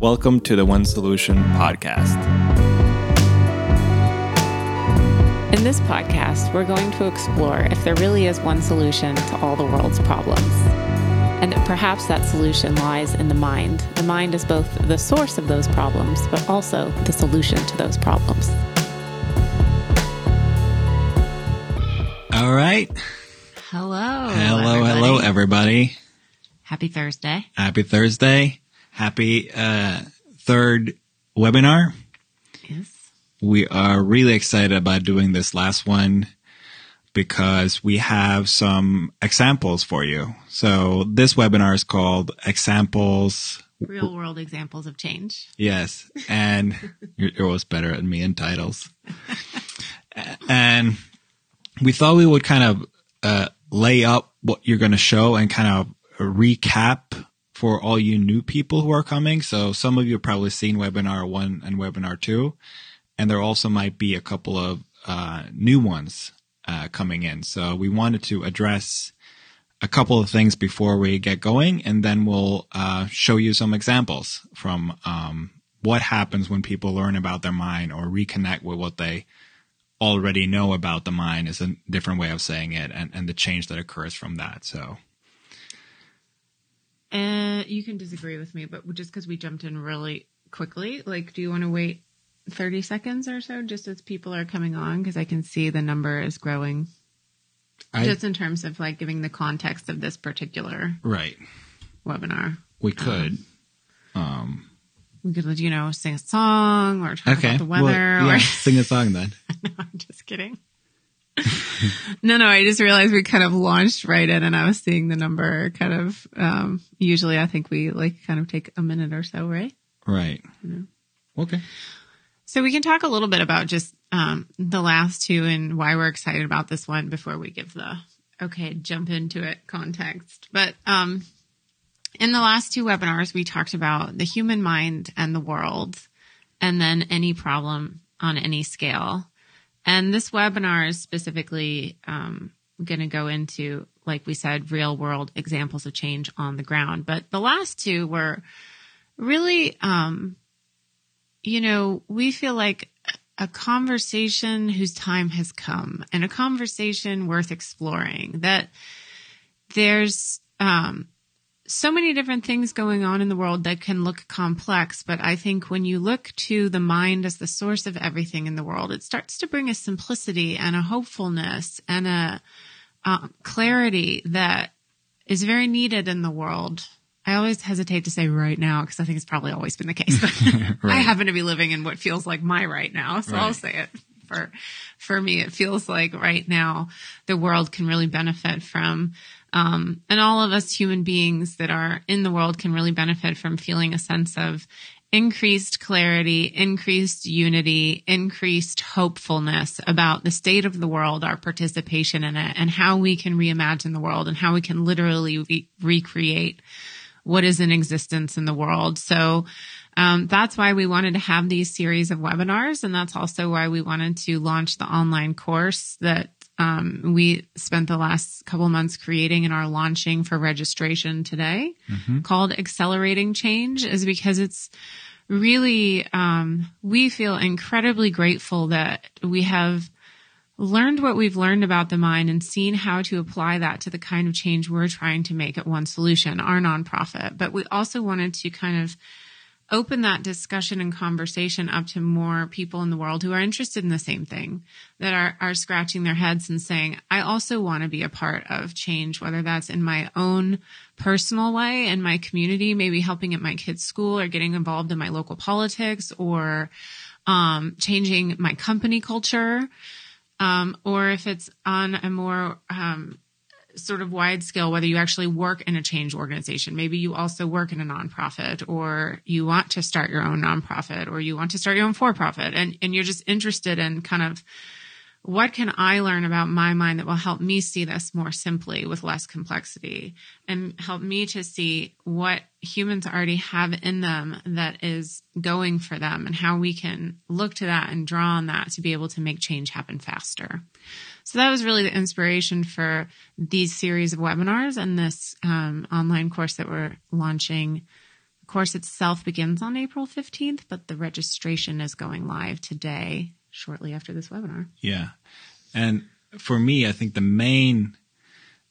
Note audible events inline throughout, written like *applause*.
Welcome to the One Solution podcast. In this podcast, we're going to explore if there really is one solution to all the world's problems. And that perhaps that solution lies in the mind. The mind is both the source of those problems, but also the solution to those problems. All right. Hello. Hello, hello, everybody. Happy Thursday. Happy Thursday. Happy uh, third webinar. Yes. We are really excited about doing this last one because we have some examples for you. So this webinar is called Examples. Real world examples of change. Yes. And *laughs* you're, you're always better at me in titles. and we thought we would kind of uh, lay up what you're going to show and kind of recap for all you new people who are coming. So some of you have probably seen webinar one and webinar two, and there also might be a couple of uh, new ones uh, coming in. So we wanted to address a couple of things before we get going, and then we'll uh, show you some examples from um, what happens when people learn about their mind or reconnect with what they already know about the mind is a different way of saying it and, and the change that occurs from that. So Uh, you can disagree with me, but just because we jumped in really quickly, like, do you want to wait 30 seconds or so just as people are coming on? Because I can see the number is growing. I, just in terms of like giving the context of this particular right. webinar. We could. Um, We could, you know, sing a song or talk okay. about the weather. Well, yeah, or sing a song then. *laughs* no, I'm just kidding. *laughs* no, no, I just realized we kind of launched right in and I was seeing the number kind of, um, usually I think we like kind of take a minute or so, right? Right. Okay. So we can talk a little bit about just um, the last two and why we're excited about this one before we give the okay jump into it context. But um, in the last two webinars, we talked about the human mind and the world, and then any problem on any scale. And this webinar is specifically um, going to go into, like we said, real world examples of change on the ground. But the last two were really um, you know, we feel like a conversation whose time has come and a conversation worth exploring that there's, um, so many different things going on in the world that can look complex, but I think when you look to the mind as the source of everything in the world, it starts to bring a simplicity and a hopefulness and a uh, clarity that is very needed in the world. I always hesitate to say right now because I think it's probably always been the case, but *laughs* I happen to be living in what feels like my right now. So I'll say it for, for me. It feels like right now the world can really benefit from, um, and all of us human beings that are in the world can really benefit from feeling a sense of increased clarity, increased unity, increased hopefulness about the state of the world, our participation in it, and how we can reimagine the world and how we can literally re- recreate what is in existence in the world. So um, that's why we wanted to have these series of webinars, and that's also why we wanted to launch the online course that um, we spent the last couple months creating and are launching for registration today, called Accelerating Change, is because it's really um, we feel incredibly grateful that we have learned what we've learned about the mind and seen how to apply that to the kind of change we're trying to make at One Solution, our nonprofit. But we also wanted to kind of open that discussion and conversation up to more people in the world who are interested in the same thing, that are, are scratching their heads and saying, I also want to be a part of change, whether that's in my own personal way in my community, maybe helping at my kids' school or getting involved in my local politics or um, changing my company culture. Um, or if it's on a more um, sort of wide scale, whether you actually work in a change organization, maybe you also work in a nonprofit, or you want to start your own nonprofit, or you want to start your own for profit, and and you're just interested in kind of what can I learn about my mind that will help me see this more simply with less complexity and help me to see what humans already have in them that is going for them and how we can look to that and draw on that to be able to make change happen faster. So that was really the inspiration for these series of webinars and this um, online course that we're launching The course itself begins on April 15th, but the registration is going live today, shortly after this webinar. Yeah. And for me, I think the main,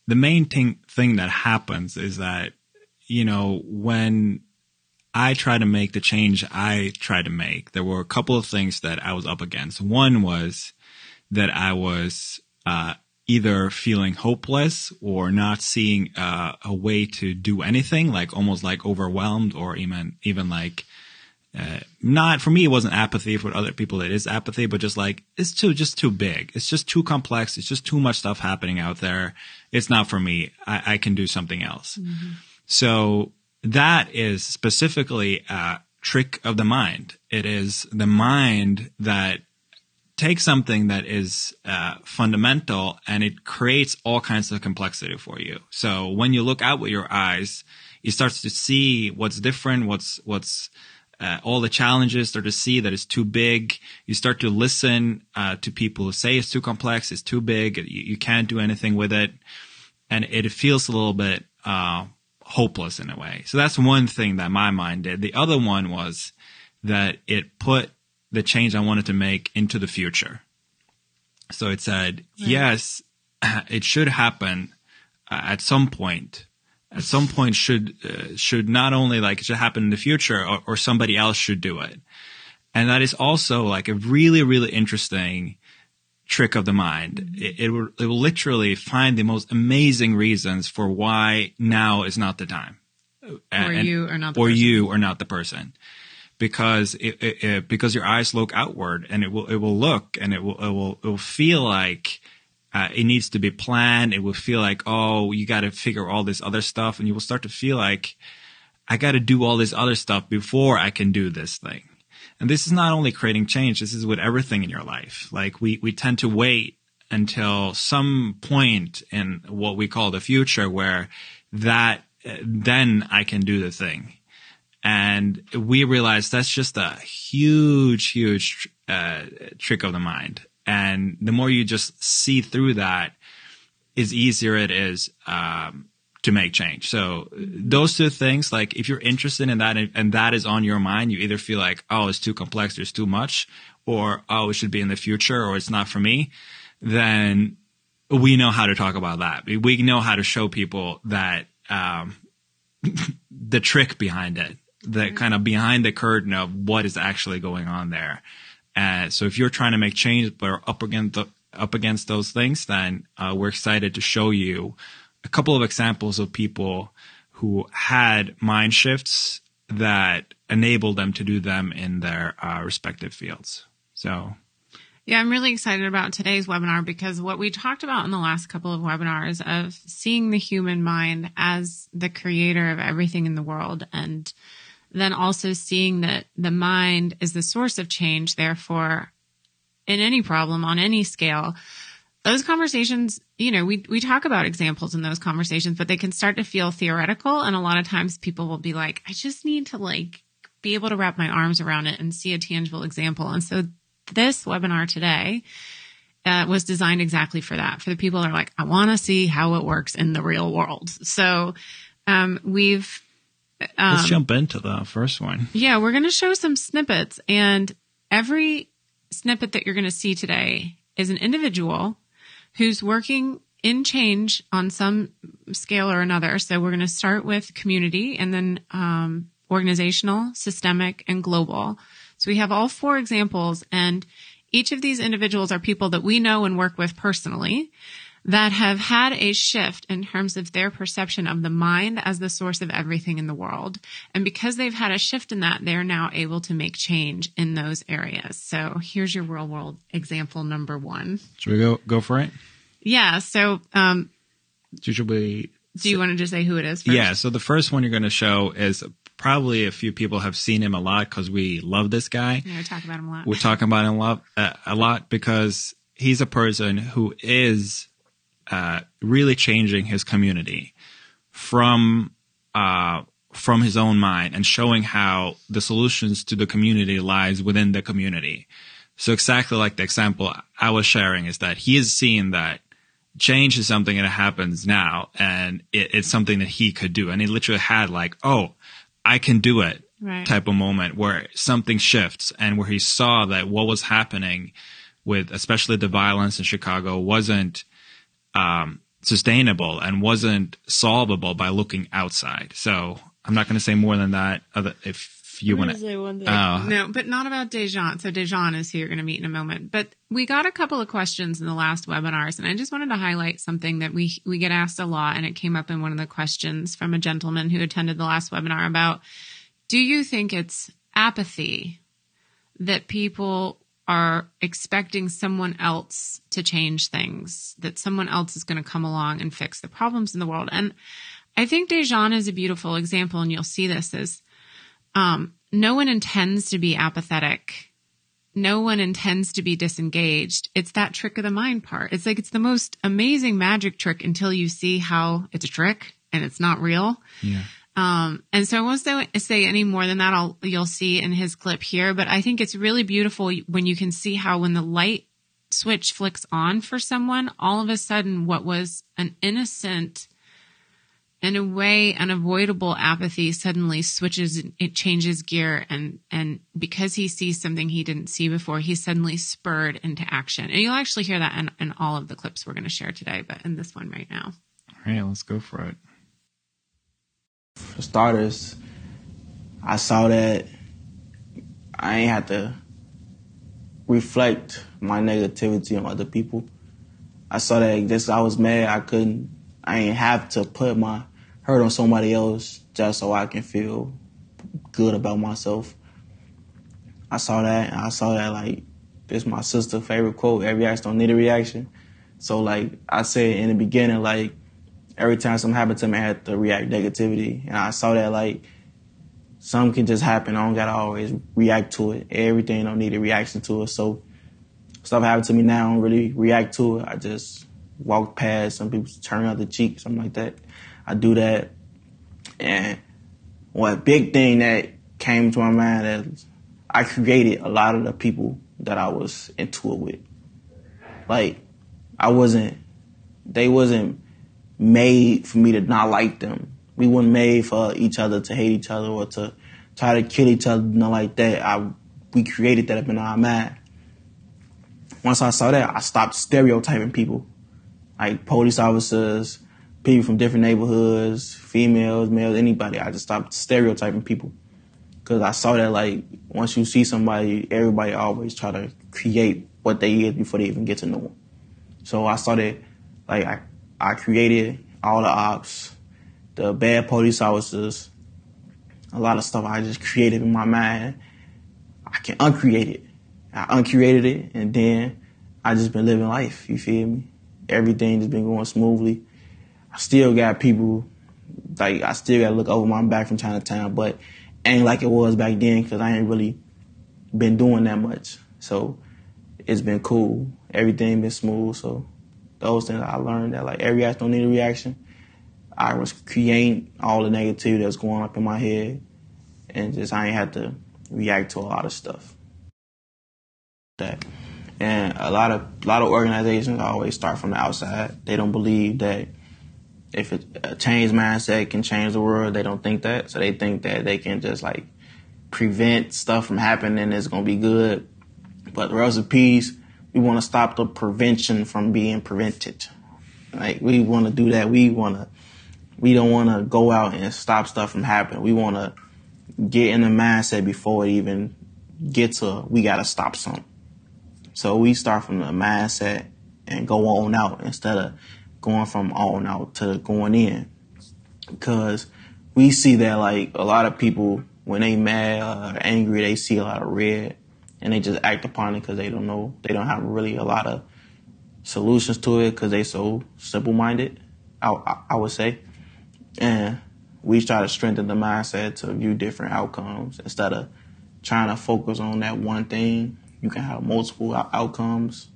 the main thing, thing that happens is that, you know, when I try to make the change I tried to make, there were a couple of things that I was up against. One was that I was, uh, either feeling hopeless or not seeing uh, a way to do anything, like almost like overwhelmed or even even like uh, not for me. It wasn't apathy. For other people, it is apathy, but just like it's too just too big. It's just too complex. It's just too much stuff happening out there. It's not for me. I, I can do something else. Mm-hmm. So that is specifically a trick of the mind. It is the mind that take something that is uh, fundamental and it creates all kinds of complexity for you. So when you look out with your eyes, you start to see what's different, what's what's uh, all the challenges. Start to see that it's too big. You start to listen uh, to people who say it's too complex, it's too big, you, you, can't do anything with it, and it feels a little bit uh, hopeless in a way. So that's one thing that my mind did. The other one was that it put the change I wanted to make into the future. So it said, right. yes, *clears throat* it should happen uh, at some point. At some point, should uh, should not only like it should happen in the future, or, or somebody else should do it, and that is also like a really really interesting trick of the mind. Mm-hmm. It, it, will, it will literally find the most amazing reasons for why now is not the time. And, or you are not or person. you are not the person because it, it, it, because your eyes look outward and it will it will look and it will it will it will feel like uh, it needs to be planned. It will feel like oh you got to figure all this other stuff, and you will start to feel like I got to do all this other stuff before I can do this thing. And this is not only creating change. This is with everything in your life. Like we we tend to wait until some point in what we call the future where that then I can do the thing and we realized that's just a huge, huge uh, trick of the mind. And the more you just see through that, is easier it is um, to make change. So those two things, like if you're interested in that and that is on your mind, you either feel like, oh, it's too complex, there's too much, or oh, it should be in the future, or it's not for me. Then we know how to talk about that. We know how to show people that um, *laughs* the trick behind it the mm-hmm. kind of behind the curtain of what is actually going on there. Uh, so if you're trying to make change but are up against the, up against those things, then uh, we're excited to show you a couple of examples of people who had mind shifts that enabled them to do them in their uh, respective fields. So. Yeah, I'm really excited about today's webinar because what we talked about in the last couple of webinars of seeing the human mind as the creator of everything in the world and then also seeing that the mind is the source of change. Therefore, in any problem on any scale, those conversations, you know, we, we talk about examples in those conversations, but they can start to feel theoretical. And a lot of times people will be like, I just need to like be able to wrap my arms around it and see a tangible example. And so this webinar today uh, was designed exactly for that, for the people that are like, I want to see how it works in the real world. So, um, we've um, Let's jump into the first one. Yeah, we're going to show some snippets, and every snippet that you're going to see today is an individual who's working in change on some scale or another. So we're going to start with community and then um, organizational, systemic, and global. So we have all four examples, and each of these individuals are people that we know and work with personally that have had a shift in terms of their perception of the mind as the source of everything in the world. And because they've had a shift in that, they're now able to make change in those areas. So here's your real world example number one. Should we go go for it? Yeah. So um should we do you want to just say who it is first? Yeah. So the first one you're going to show is probably a few people have seen him a lot because we love this guy. Yeah, we talk about him a lot. We're talking about him a lot, uh, a lot because he's a person who is uh, really changing his community from uh, from his own mind and showing how the solutions to the community lies within the community. So exactly like the example I was sharing is that he is seeing that change is something that happens now and it, it's something that he could do. And he literally had like, oh, I can do it Right. type of moment where something shifts and where he saw that what was happening with especially the violence in Chicago wasn't um, sustainable and wasn't solvable by looking outside. So I'm not going to say more than that. Other, if you want to, say one thing. oh, No, but not about Dejan. So Dejan is who you're going to meet in a moment. But we got a couple of questions in the last webinars, and I just wanted to highlight something that we we get asked a lot, and it came up in one of the questions from a gentleman who attended the last webinar about: Do you think it's apathy that people are expecting someone else to change things, that someone else is going to come along and fix the problems in the world? And I think Dejan is a beautiful example, and you'll see this is um, no one intends to be apathetic. No one intends to be disengaged. It's that trick of the mind part. It's like it's the most amazing magic trick until you see how it's a trick and it's not real. yeah. Um, and so I won't say, any more than that. I'll, you'll see in his clip here, but I think it's really beautiful when you can see how when the light switch flicks on for someone, all of a sudden what was an innocent, in a way, unavoidable apathy suddenly switches, it changes gear and, and because he sees something he didn't see before, he's suddenly spurred into action. And you'll actually hear that in, in all of the clips we're going to share today, but in this one right now. All right, let's go for it. For starters, I saw that I ain't had to reflect my negativity on other people. I saw that just I was mad. I couldn't. I ain't have to put my hurt on somebody else just so I can feel good about myself. I saw that. I saw that like this my sister's favorite quote. Every action don't need a reaction. So like I said in the beginning, like every time something happened to me, I had to react negativity, and I saw that like something can just happen. I don't gotta always react to it. Everything don't need a reaction to it. So stuff happened to me now, I don't really react to it. I just walk past. Some people turn out the cheek, something like that. I do that, and one big thing that came to my mind is I created a lot of the people that I was into it with. Like I wasn't, they wasn't made for me to not like them. We weren't made for each other to hate each other or to try to kill each other, nothing like that. I we created that up in our mind. Once I saw that, I stopped stereotyping people, like police officers, people from different neighborhoods, females, males, anybody. I just stopped stereotyping people because I saw that like once you see somebody, everybody always try to create what they is before they even get to know them. So I started like I I created all the ops, the bad police officers, a lot of stuff I just created in my mind. I can uncreate it. I uncreated it and then I just been living life, you feel me? Everything just been going smoothly. I still got people, like I still gotta look over my back from time to time, but ain't like it was back then because I ain't really been doing that much. So it's been cool. Everything been smooth, so those things I learned that like every action don't need a reaction. I was creating all the negativity that's going up in my head, and just I ain't had to react to a lot of stuff. That, and a lot of a lot of organizations always start from the outside. They don't believe that if it, a change mindset can change the world. They don't think that, so they think that they can just like prevent stuff from happening. It's gonna be good. But the Rebels of Peace, we want to stop the prevention from being prevented. Like we want to do that. We want to. We don't want to go out and stop stuff from happening. We want to get in the mindset before it even gets to we got to stop something. So we start from the mindset and go on out instead of going from on out to going in. Because we see that like a lot of people when they mad or angry, they see a lot of red and they just act upon it because they don't know, they don't have really a lot of solutions to it because they so simple minded, I, I, I would say. And we try to strengthen the mindset to view different outcomes instead of trying to focus on that one thing. You can have multiple outcomes.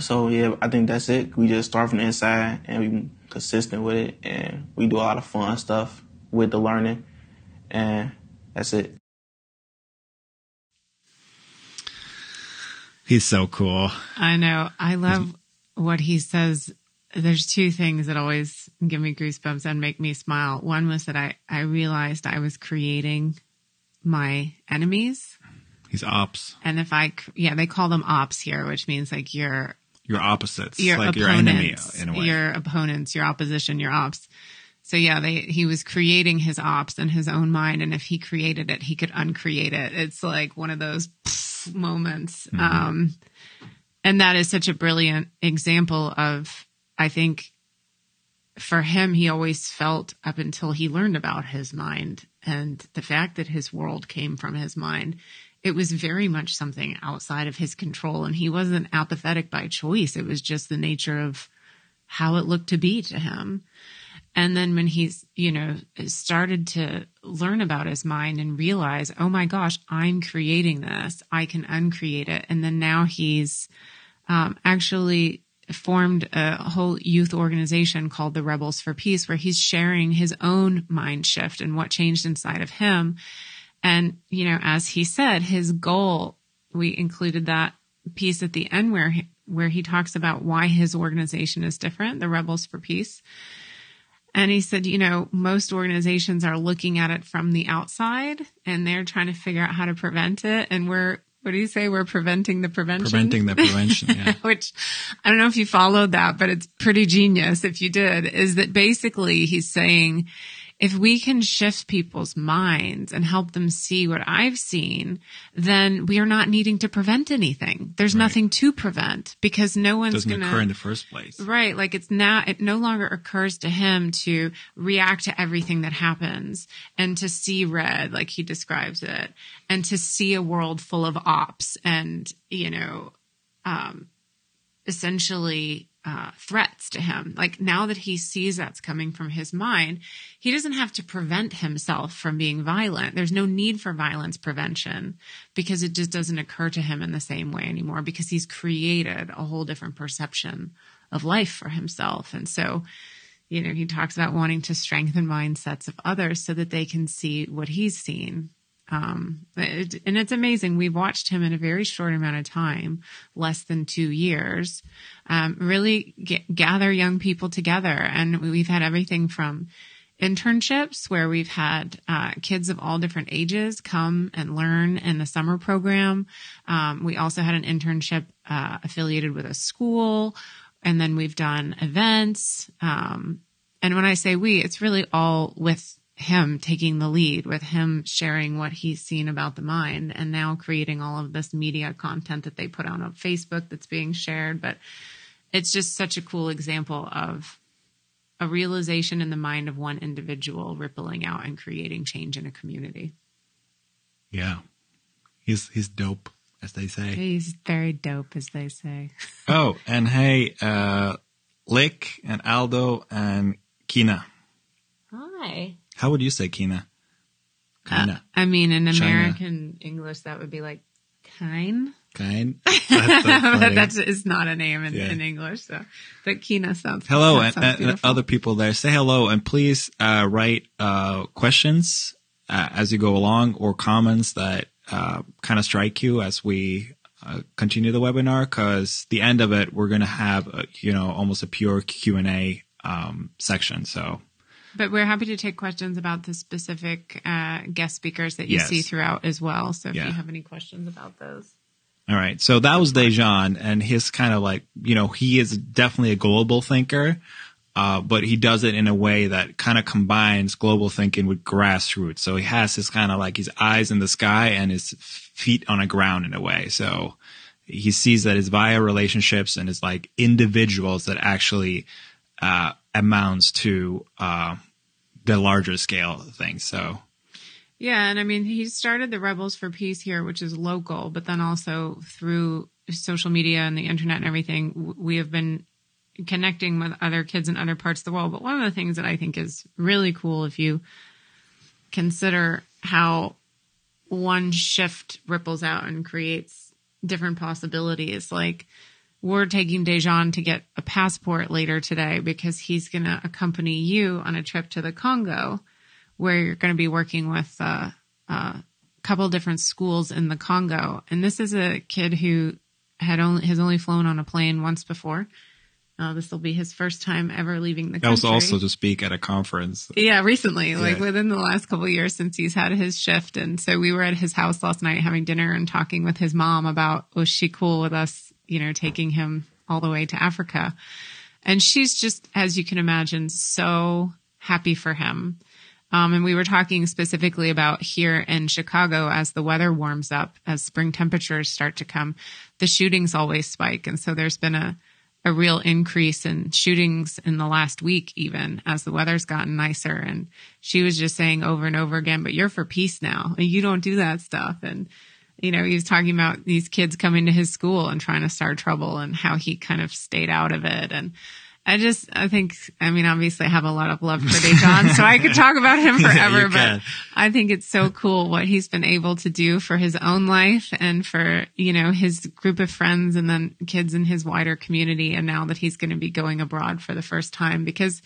So yeah, I think that's it. We just start from the inside and we consistent with it, and we do a lot of fun stuff with the learning, and that's it. He's so cool. I know. I love what he says there's two things that always give me goosebumps and make me smile. One was that I, I realized I was creating my enemies. He's ops. And if I, yeah, they call them ops here, which means like your, Your opposites. your like your enemy in a way. your opponents, your opposition, your ops. So yeah, they, he was creating his ops in his own mind. And if he created it, he could uncreate it. It's like one of those moments. Mm-hmm. Um, and that is such a brilliant example of, I think for him, he always felt up until he learned about his mind and the fact that his world came from his mind. It was very much something outside of his control and he wasn't apathetic by choice. It was just the nature of how it looked to be to him. And then when he's, you know, started to learn about his mind and realize, oh my gosh, I'm creating this. I can uncreate it. And then now he's um, actually formed a whole youth organization called the Rebels for Peace, where he's sharing his own mind shift and what changed inside of him. And, you know, as he said, his goal, we included that piece at the end where he, where he talks about why his organization is different, the Rebels for Peace. And he said, you know, most organizations are looking at it from the outside and they're trying to figure out how to prevent it. And we're, what do you say? We're preventing the prevention. Preventing the prevention. Yeah. *laughs* Which I don't know if you followed that, but it's pretty genius if you did, is that basically he's saying, if we can shift people's minds and help them see what I've seen, then we are not needing to prevent anything. There's nothing to prevent because no one's Doesn't going to occur in the first place. Right. Like it's now, it no longer occurs to him to react to everything that happens and to see red, like he describes it, and to see a world full of ops and, you know, um, essentially, uh, threats to him. Like now that he sees that's coming from his mind, he doesn't have to prevent himself from being violent. There's no need for violence prevention because it just doesn't occur to him in the same way anymore because he's created a whole different perception of life for himself. And so, you know, he talks about wanting to strengthen mindsets of others so that they can see what he's seen. Um, it, and it's amazing. We've watched him in a very short amount of time, less than two years, um, really get, gather young people together. And we've had everything from internships where we've had uh, kids of all different ages come and learn in the summer program. Um, we also had an internship uh, affiliated with a school, and then we've done events. Um, and when I say we, it's really all with him taking the lead, with him sharing what he's seen about the mind, and now creating all of this media content that they put out on Facebook that's being shared. But it's just such a cool example of a realization in the mind of one individual rippling out and creating change in a community. Yeah. He's he's dope, as they say. He's very dope, as they say. *laughs* Oh, and hey, uh Lick and Aldo and Kina. Hi. How would you say Kina? Kina. I mean, in China. American English, that would be like kine. Kine. *laughs* That's, that's is not a name in, Yeah. in English. So, but Kina sounds hello and, sounds and- other people there say hello and please uh, write uh, questions uh, as you go along or comments that uh, kind of strike you as we uh, continue the webinar because the end of it we're going to have a, you know almost a pure q&a um, section so But we're happy to take questions about the specific uh, guest speakers that you Yes. see throughout as well. So if Yeah. you have any questions about those. All right. So that was Dejan and his kind of like, you know, he is definitely a global thinker, uh, but he does it in a way that kind of combines global thinking with grassroots. So he has his kind of like his eyes in the sky and his feet on the ground in a way. So he sees that it's via relationships and it's like individuals that actually, uh, amounts to, uh, the larger scale thing. So Yeah, and I mean, he started the Rebels for Peace here, which is local, but then also through social media and the internet and everything, we have been connecting with other kids in other parts of the world. But one of the things that I think is really cool if you consider how one shift ripples out and creates different possibilities, like we're taking Dejan to get a passport later today because he's going to accompany you on a trip to the Congo where you're going to be working with uh, a couple different schools in the Congo. And this is a kid who had only has only flown on a plane once before, Uh, this will be his first time ever leaving the country. That was also to speak at a conference. Yeah, recently, like within the last couple of years since he's had his shift. And so we were at his house last night having dinner and talking with his mom about, was she cool with us, you know, taking him all the way to Africa? And she's just, as you can imagine, so happy for him. Um, and we were talking specifically about here in Chicago as the weather warms up, as spring temperatures start to come, the shootings always spike. And so there's been a, a real increase in shootings in the last week, even as the weather's gotten nicer. And she was just saying over and over again, but you're for peace now. You don't do that stuff. And, you know, he was talking about these kids coming to his school and trying to start trouble and how he kind of stayed out of it. And I just, I think, I mean, obviously I have a lot of love for Dejan, so I could talk about him *laughs* forever, but. I think it's so cool what he's been able to do for his own life and for, you know, his group of friends and then kids in his wider community. And now that he's going to be going abroad for the first time because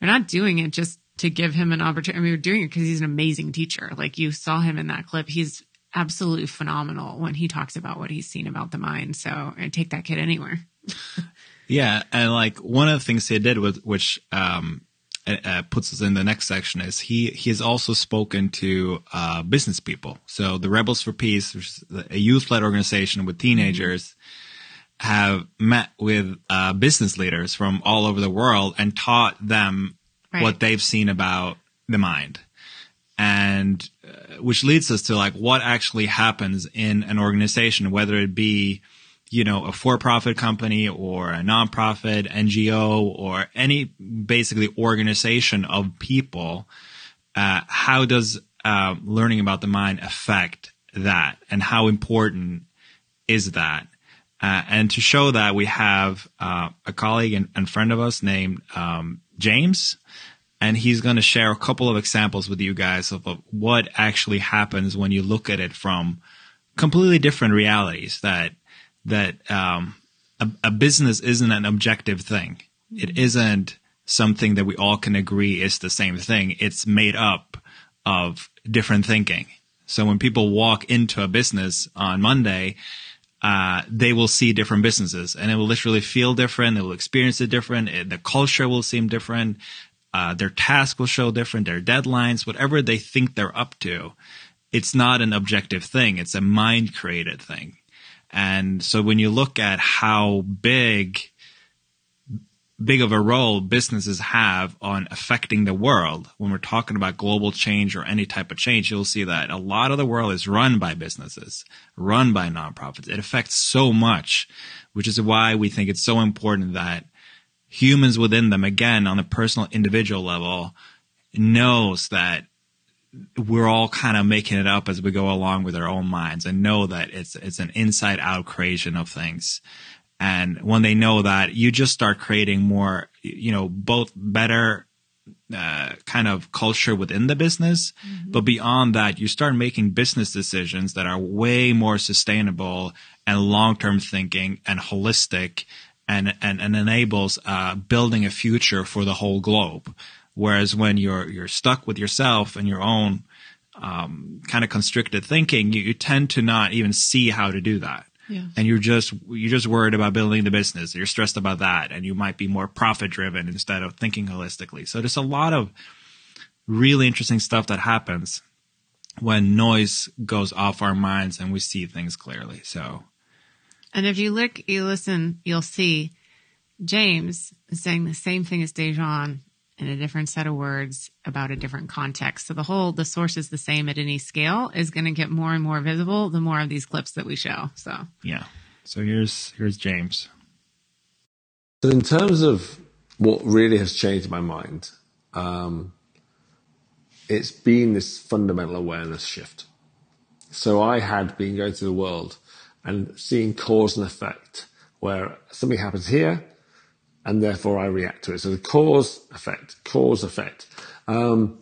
we're not doing it just to give him an opportunity. I mean, we're doing it because he's an amazing teacher. Like you saw him in that clip. He's absolutely phenomenal when he talks about what he's seen about the mind. So I take that kid anywhere. *laughs* Yeah, and like one of the things he did with which um, uh, uh, puts us in the next section is he he has also spoken to uh, business people. So the Rebels for Peace, which is a youth led organization with teenagers, have met with uh, business leaders from all over the world and taught them Right. what they've seen about the mind and which leads us to like what actually happens in an organization whether it be you know a for-profit company or a nonprofit ngo or any basically organization of people uh, how does uh, learning about the mind affect that? And how important is that? Uh, and to show that we have uh, a colleague and, and friend of us named um, james and he's going to share a couple of examples with you guys of, of what actually happens when you look at it from completely different realities that that um, a, a business isn't an objective thing it isn't something that we all can agree is the same thing it's made up of different thinking so when people walk into a business on monday uh, they will see different businesses and it will literally feel different. They will experience it different. It, the culture will seem different. Uh, their task will show different. Their deadlines, whatever they think they're up to, it's not an objective thing. It's a mind created thing. And so when you look at how big, big of a role businesses have on affecting the world, when we're talking about global change or any type of change, you'll see that a lot of the world is run by businesses, run by nonprofits. It affects so much, which is why we think it's so important that humans within them, again, on a personal individual level, knows that we're all kind of making it up as we go along with our own minds and know that it's it's an inside out creation of things. And when they know that you just start creating more you know both better uh, kind of culture within the business but beyond that you start making business decisions that are way more sustainable and long-term thinking and holistic and and, and enables uh, building a future for the whole globe. Whereas when you're you're stuck with yourself and your own um, kind of constricted thinking you, you tend to not even see how to do that. Yeah. and you're just you're just worried about building the business. You're stressed about that and you might be more profit driven instead of thinking holistically. So there's a lot of really interesting stuff that happens when noise goes off our minds and we see things clearly. So And if you look, you listen, you'll see James is saying the same thing as Dejan in a different set of words about a different context. So the whole, the source is the same at any scale is going to get more and more visible the more of these clips that we show. So yeah so here's here's james So, in terms of what really has changed my mind, um, it's been this fundamental awareness shift. So, I had been going through the world and seeing cause and effect, where something happens here, and therefore I react to it. So, the cause effect, cause effect. Um,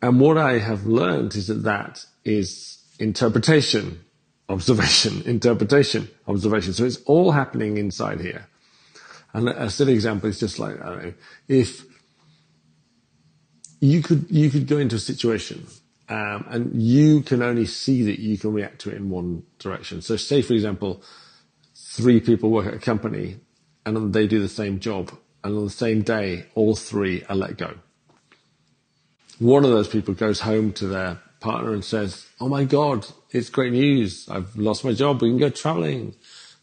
and what I have learned is that that is interpretation, observation, *laughs* interpretation, observation. So, it's all happening inside here. And a silly example is just like, know, if you could, you could go into a situation, um, and you can only see that you can react to it in one direction. So say, for example, three people work at a company and they do the same job, and on the same day, all three are let go. One of those people goes home to their partner and says, Oh my God, it's great news. I've lost my job. We can go traveling.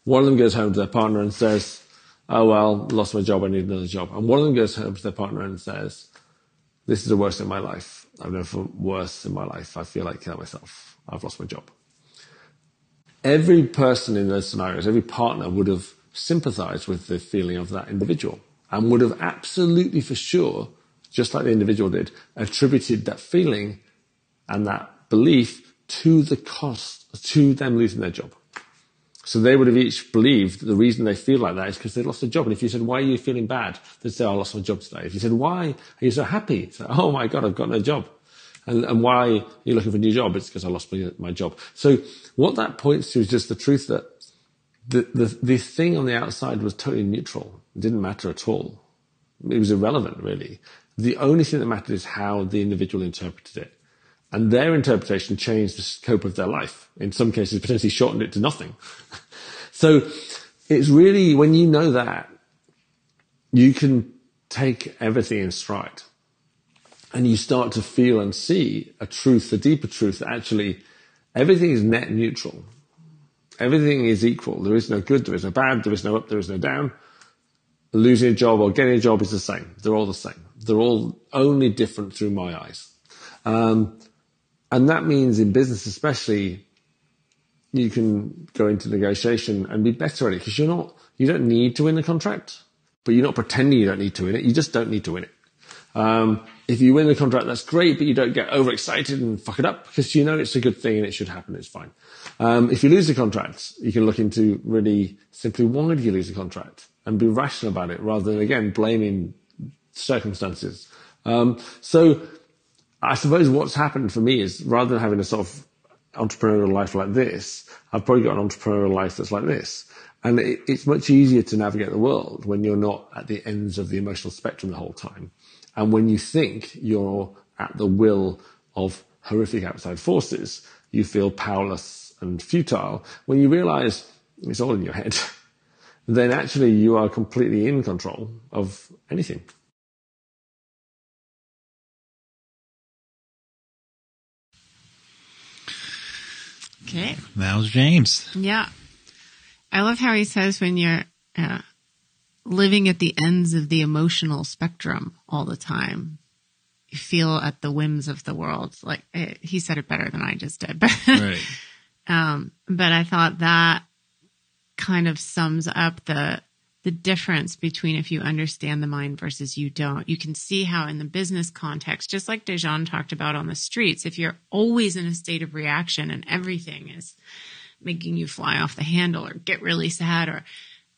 One of them goes home to their partner and says, Oh well, lost my job. I need another job. And one of them goes home to their partner and says, This is the worst in my life. I've never felt worse in my life. I feel like killing myself. I've lost my job. Every person in those scenarios, every partner would have sympathized with the feeling of that individual and would have absolutely for sure, just like the individual did, attributed that feeling and that belief to the cost, to them losing their job. So they would have each believed the reason they feel like that is because they lost a job. And if you said, why are you feeling bad? They'd say, oh, I lost my job today. If you said, why are you so happy? Say, oh my God, I've got no job. And, and why are you looking for a new job? It's because I lost my, my job. So what that points to is just the truth that the, the, the thing on the outside was totally neutral. It didn't matter at all. It was irrelevant, really. The only thing that mattered is how the individual interpreted it. And their interpretation changed the scope of their life. In some cases, potentially shortened it to nothing. *laughs* so it's really, when you know that, you can take everything in stride. And you start to feel and see a truth, a deeper truth that actually everything is net neutral. Everything is equal. There is no good, there is no bad, there is no up, there is no down. Losing a job or getting a job is the same. They're all the same. They're all only different through my eyes. Um, and that means in business, especially, you can go into negotiation and be better at it because you're not, you don't need to win the contract, but you're not pretending you don't need to win it. You just don't need to win it. Um, if you win the contract, that's great, but you don't get overexcited and fuck it up because you know it's a good thing and it should happen. It's fine. Um, if you lose the contract, you can look into really simply why did you lose the contract and be rational about it rather than again blaming circumstances. Um, so I suppose what's happened for me is rather than having a sort of entrepreneurial life like this, I've probably got an entrepreneurial life that's like this. And it, it's much easier to navigate the world when you're not at the ends of the emotional spectrum the whole time. And when you think you're at the will of horrific outside forces, you feel powerless and futile. When you realize it's all in your head, *laughs* then actually you are completely in control of anything. Okay. That was James. Yeah. I love how he says when you're uh, living at the ends of the emotional spectrum all the time, you feel at the whims of the world. Like eh, he said it better than I just did. *laughs* But, Right. um, but I thought that kind of sums up the the difference between if you understand the mind versus you don't. You can see how in the business context, just like Dejan talked about on the streets, if you're always in a state of reaction and everything is making you fly off the handle or get really sad or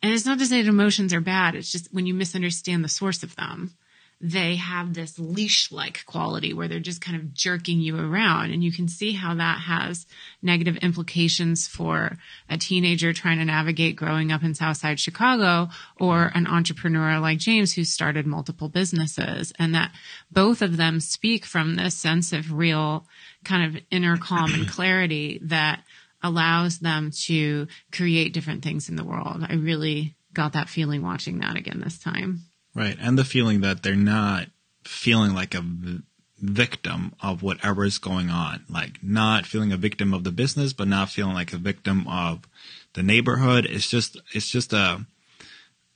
and it's not to say that emotions are bad, it's just when you misunderstand the source of them, they have this leash like quality where they're just kind of jerking you around. And you can see how that has negative implications for a teenager trying to navigate growing up in Southside Chicago or an entrepreneur like James who started multiple businesses. And that both of them speak from this sense of real kind of inner calm and clarity that allows them to create different things in the world. I really got that feeling watching that again this time. Right. And the feeling that they're not feeling like a v- victim of whatever is going on. Like not feeling a victim of the business, but not feeling like a victim of the neighborhood. It's just, it's just a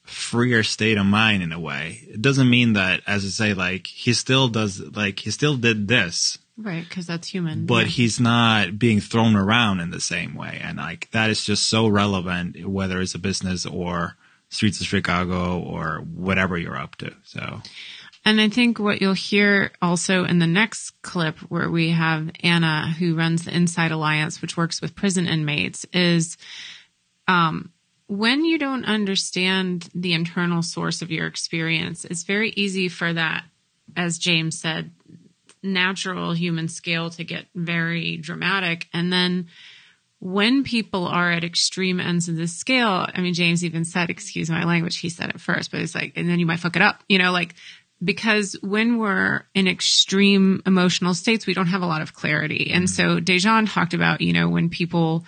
freer state of mind in a way. It doesn't mean that, as I say, like he still does, like he still did this, Right, because that's human. but Yeah. he's not being thrown around in the same way. And like that is just so relevant, whether it's a business or streets of Chicago or whatever you're up to. So And I think what you'll hear also in the next clip where we have Anna who runs the Inside Alliance, which works with prison inmates is, um, when you don't understand the internal source of your experience, it's very easy for that, as James said, natural human scale to get very dramatic. And then when people are at extreme ends of the scale, I mean, James even said, excuse my language, he said it first, but it's like, and then you might fuck it up, you know, like, because when we're in extreme emotional states, we don't have a lot of clarity. And mm-hmm. so Dejan talked about, you know, when people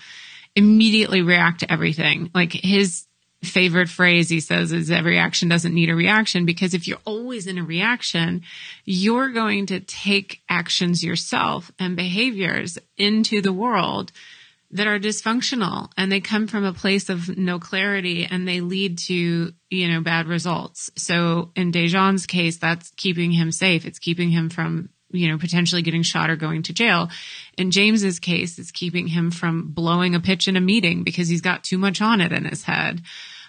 immediately react to everything, like his, favorite phrase he says is every action doesn't need a reaction because if you're always in a reaction, you're going to take actions yourself and behaviors into the world that are dysfunctional and they come from a place of no clarity and they lead to, you know, bad results. So in Dejan's case, that's keeping him safe. It's keeping him from, you know, potentially getting shot or going to jail. In James's case, it's keeping him from blowing a pitch in a meeting because he's got too much on it in his head.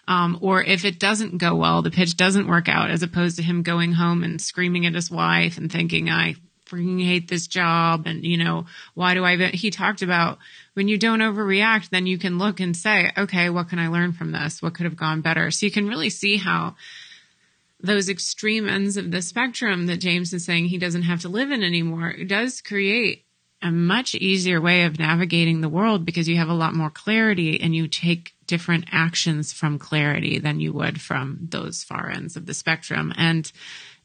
Um, or if it doesn't go well, the pitch doesn't work out as opposed to him going home and screaming at his wife and thinking, I freaking hate this job. And, you know, why do I, he talked about when you don't overreact, then you can look and say, okay, what can I learn from this? What could have gone better? So you can really see how those extreme ends of the spectrum that James is saying he doesn't have to live in anymore does create a much easier way of navigating the world because you have a lot more clarity and you take different actions from clarity than you would from those far ends of the spectrum. And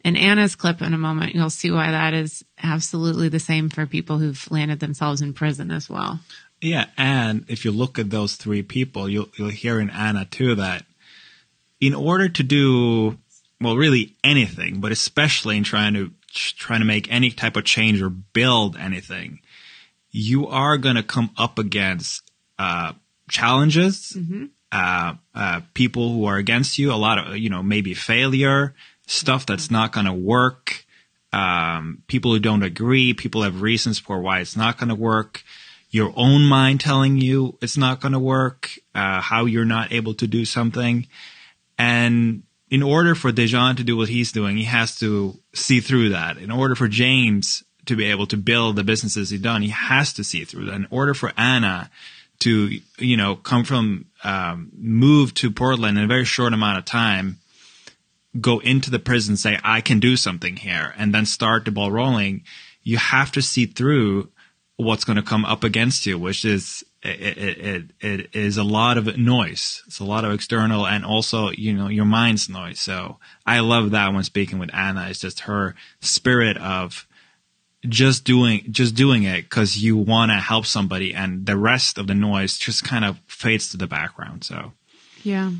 in Anna's clip in a moment, you'll see why that is absolutely the same for people who've landed themselves in prison as well. Yeah, and if you look at those three people, you'll you'll hear in Anna too that in order to do well, really anything, but especially in trying to trying to make any type of change or build anything, you are going to come up against uh, challenges, mm-hmm. uh, uh, people who are against you, a lot of you know maybe failure, stuff that's not going to work, um, people who don't agree, people have reasons for why it's not going to work your own mind telling you it's not going to work, uh, how you're not able to do something. And in order for Dejan to do what he's doing, he has to see through that. In order for James to be able to build the businesses he's done, he has to see through that. In order for Anna to, you know, come from, um, move to Portland in a very short amount of time, go into the prison, say, I can do something here, and then start the ball rolling, you have to see through what's going to come up against you, which is it, it, it, it is a lot of noise. It's a lot of external and also, you know, your mind's noise. So I love that when speaking with Anna. It's just her spirit of just doing, just doing it because you want to help somebody and the rest of the noise just kind of fades to the background. So yeah.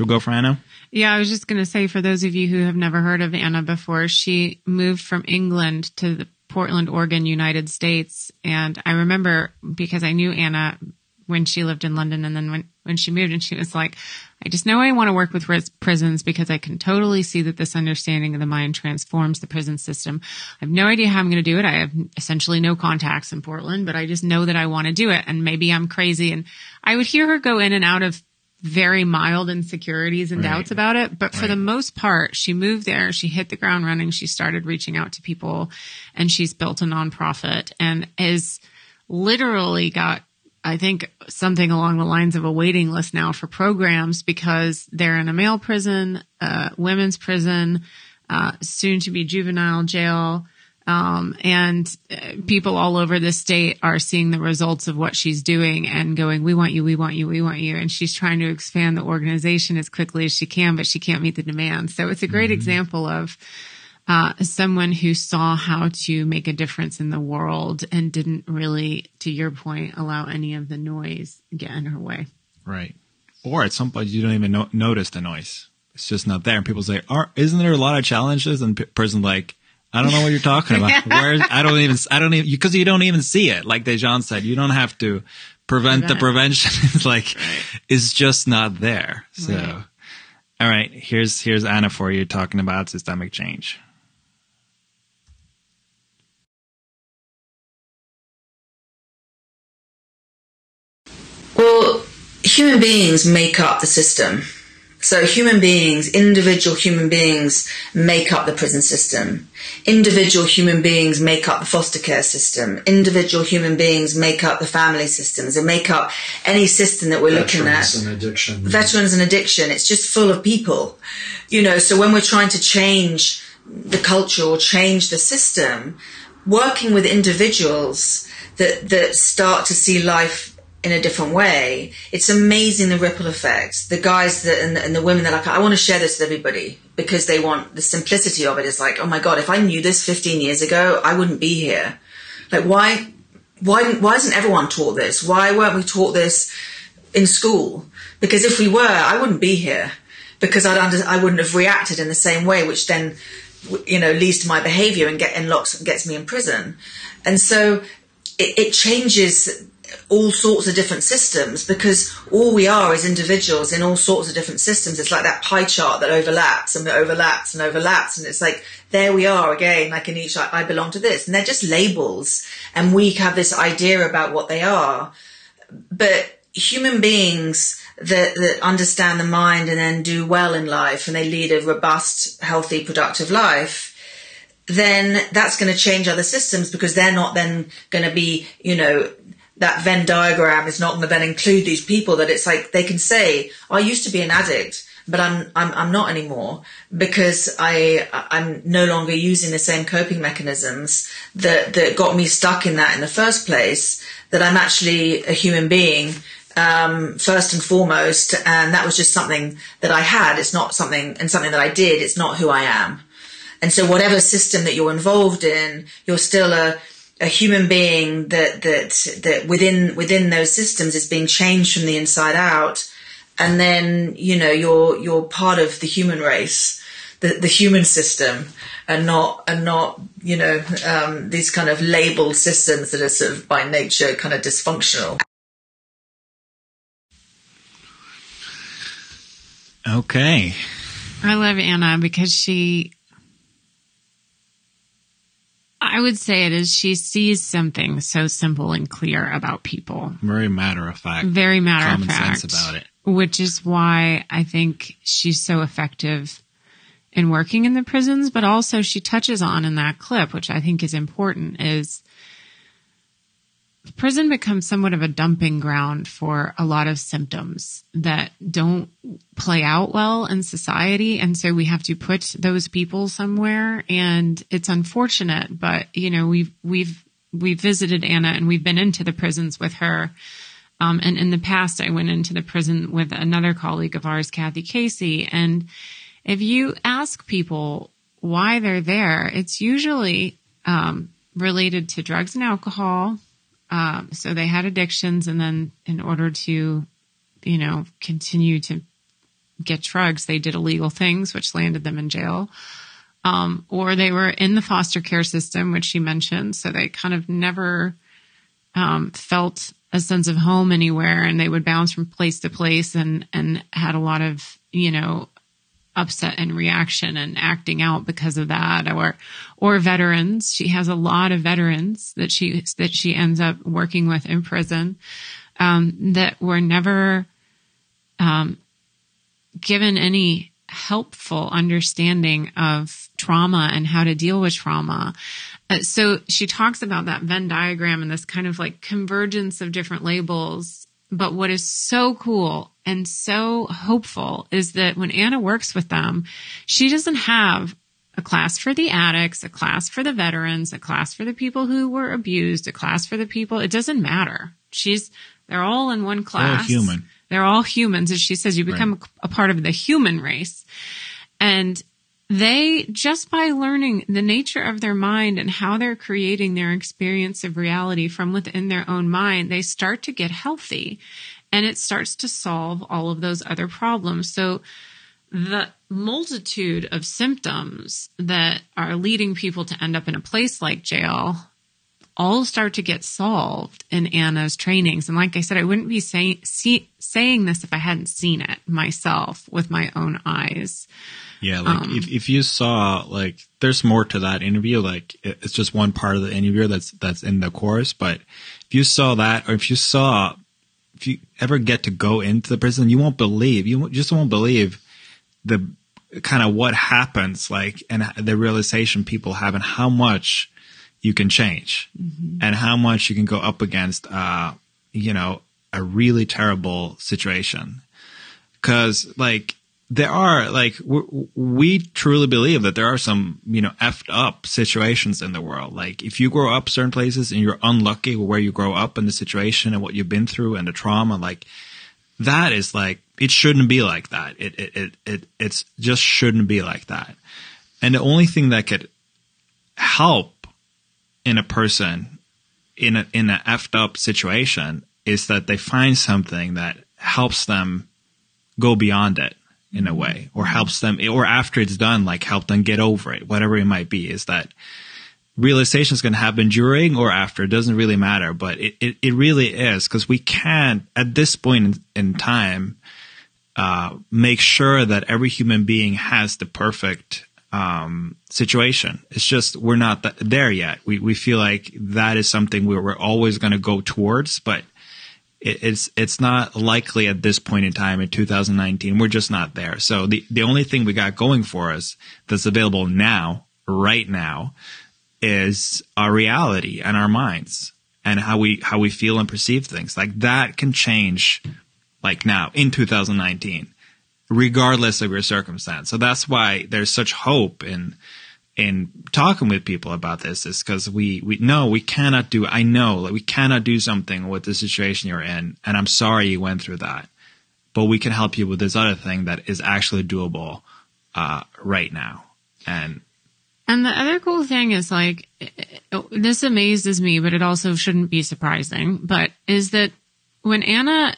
We go for Anna? Yeah, I was just going to say for those of you who have never heard of Anna before, she moved from England to the Portland, Oregon, United States. And I remember because I knew Anna when she lived in London and then when, when she moved and she was like, I just know I want to work with prisons because I can totally see that this understanding of the mind transforms the prison system. I have no idea how I'm going to do it. I have essentially no contacts in Portland, but I just know that I want to do it. And maybe I'm crazy. And I would hear her go in and out of very mild insecurities and right. doubts about it. But for right. the most part, she moved there. She hit the ground running. She started reaching out to people and she's built a nonprofit and has literally got, I think something along the lines of a waiting list now for programs because they're in a male prison, uh, women's prison, uh, soon to be juvenile jail um, and uh, people all over the state are seeing the results of what she's doing and going, we want you, we want you, we want you. And she's trying to expand the organization as quickly as she can, but she can't meet the demand. So it's a great mm-hmm. example of, uh, someone who saw how to make a difference in the world and didn't really, to your point, allow any of the noise get in her way. Right. Or at some point you don't even no- notice the noise. It's just not there. And people say, Are, isn't there a lot of challenges? And p- person like, I don't know what you're talking about. *laughs* Where I don't even I don't even because you don't even see it. Like Dejan said, you don't have to prevent, prevent. the prevention. *laughs* it's like right. it's just not there. So, right. all right, here's here's Anna for you talking about systemic change. Well, human beings make up the system. So human beings, individual human beings make up the prison system. Individual human beings make up the foster care system. Individual human beings make up the family systems and make up any system that we're Veterans looking at. Veterans And addiction. Veterans and addiction. It's just full of people. You know, so when we're trying to change the culture or change the system, working with individuals that, that start to see life in a different way, it's amazing the ripple effect. The guys that and, and the women that are like, I want to share this with everybody because they want the simplicity of it. Is like, oh my god, if I knew this 15 years ago, I wouldn't be here. Like, why, why, why isn't everyone taught this? Why weren't we taught this in school because if we were, I wouldn't be here because I'd under, I wouldn't have reacted in the same way, which then you know leads to my behaviour and get and locks gets me in prison. And so it, it changes all sorts of different systems because all we are is individuals in all sorts of different systems. It's like that pie chart that overlaps and overlaps and overlaps. And it's like, there we are again, like in each, I belong to this. And they're just labels. And we have this idea about what they are. But human beings that, that understand the mind and then do well in life and they lead a robust, healthy, productive life, then that's going to change other systems because they're not then going to be, you know, that Venn diagram is not going to then include these people that it's like they can say, I used to be an addict, but I'm, I'm, I'm not anymore because I, I'm no longer using the same coping mechanisms that, that got me stuck in that in the first place, that I'm actually a human being. Um, first and foremost, and that was just something that I had. It's not something, and something that I did. It's not who I am. And so whatever system that you're involved in, you're still a, a human being that that that within within those systems is being changed from the inside out. And then you know you're you're part of the human race the the human system and not and not you know um, these kind of labeled systems that are sort of by nature kind of dysfunctional. Okay. I love anna because she I would say it is she sees something so simple and clear about people. Very matter of fact. Very matter of fact. sense about it. Which is why I think she's so effective in working in the prisons, but also she touches on in that clip, which I think is important, is prison becomes somewhat of a dumping ground for a lot of symptoms that don't play out well in society. And so we have to put those people somewhere. And it's unfortunate, but you know, we've, we've, we've visited Anna and we've been into the prisons with her. Um, and in the past, I went into the prison with another colleague of ours, Kathy Casey. And if you ask people why they're there, it's usually, um, related to drugs and alcohol, um, so they had addictions, and then in order to, you know, continue to get drugs, they did illegal things, which landed them in jail. Um, or they were in the foster care system, which she mentioned. So they kind of never um, felt a sense of home anywhere, and they would bounce from place to place, and and had a lot of you know upset and reaction and acting out because of that or or veterans she has a lot of veterans that she that she ends up working with in prison um, that were never um, given any helpful understanding of trauma and how to deal with trauma. Uh, so she talks about that Venn diagram and this kind of like convergence of different labels. But what is so cool and so hopeful is that when Anna works with them, she doesn't have a class for the addicts, a class for the veterans, a class for the people who were abused, a class for the people. It doesn't matter. She's, they're all in one class. They're human. They're all humans. As she says, you become right. a, a part of the human race. And they, just by learning the nature of their mind and how they're creating their experience of reality from within their own mind, they start to get healthy and it starts to solve all of those other problems. So the multitude of symptoms that are leading people to end up in a place like jail all start to get solved in Anna's trainings. And like I said, I wouldn't be say, see, saying this if I hadn't seen it myself with my own eyes. Yeah, like um, if, if you saw like there's more to that interview, like it's just one part of the interview that's that's in the course, but if you saw that or if you saw if you ever get to go into the prison, you won't believe you just won't believe the kind of what happens like and the realization people have and how much you can change mm-hmm. and how much you can go up against, uh, you know, a really terrible situation. Cause like there are like we truly believe that there are some you know effed up situations in the world like if you grow up certain places and you're unlucky where you grow up and the situation and what you've been through and the trauma like that is like it shouldn't be like that it it it, it it's just shouldn't be like that and the only thing that could help in a person in a in an effed up situation is that they find something that helps them go beyond it in a way or helps them or after it's done like help them get over it whatever it might be is that realization is going to happen during or after it doesn't really matter but it, it, it really is because we can't at this point in, in time uh, make sure that every human being has the perfect um, situation. It's just we're not th- there yet. We we feel like that is something we're, we're always going to go towards, but it, it's it's not likely at this point in time in 2019. We're just not there. So the the only thing we got going for us that's available now, right now, is our reality and our minds and how we how we feel and perceive things. Like that can change like now in 2019, regardless of your circumstance. So that's why there's such hope in in talking with people about this is because we we know we cannot do I know like we cannot do something with the situation you're in, and I'm sorry you went through that, but we can help you with this other thing that is actually doable uh, right now, and and the other cool thing is like, this amazes me, but it also shouldn't be surprising, but is that when Anna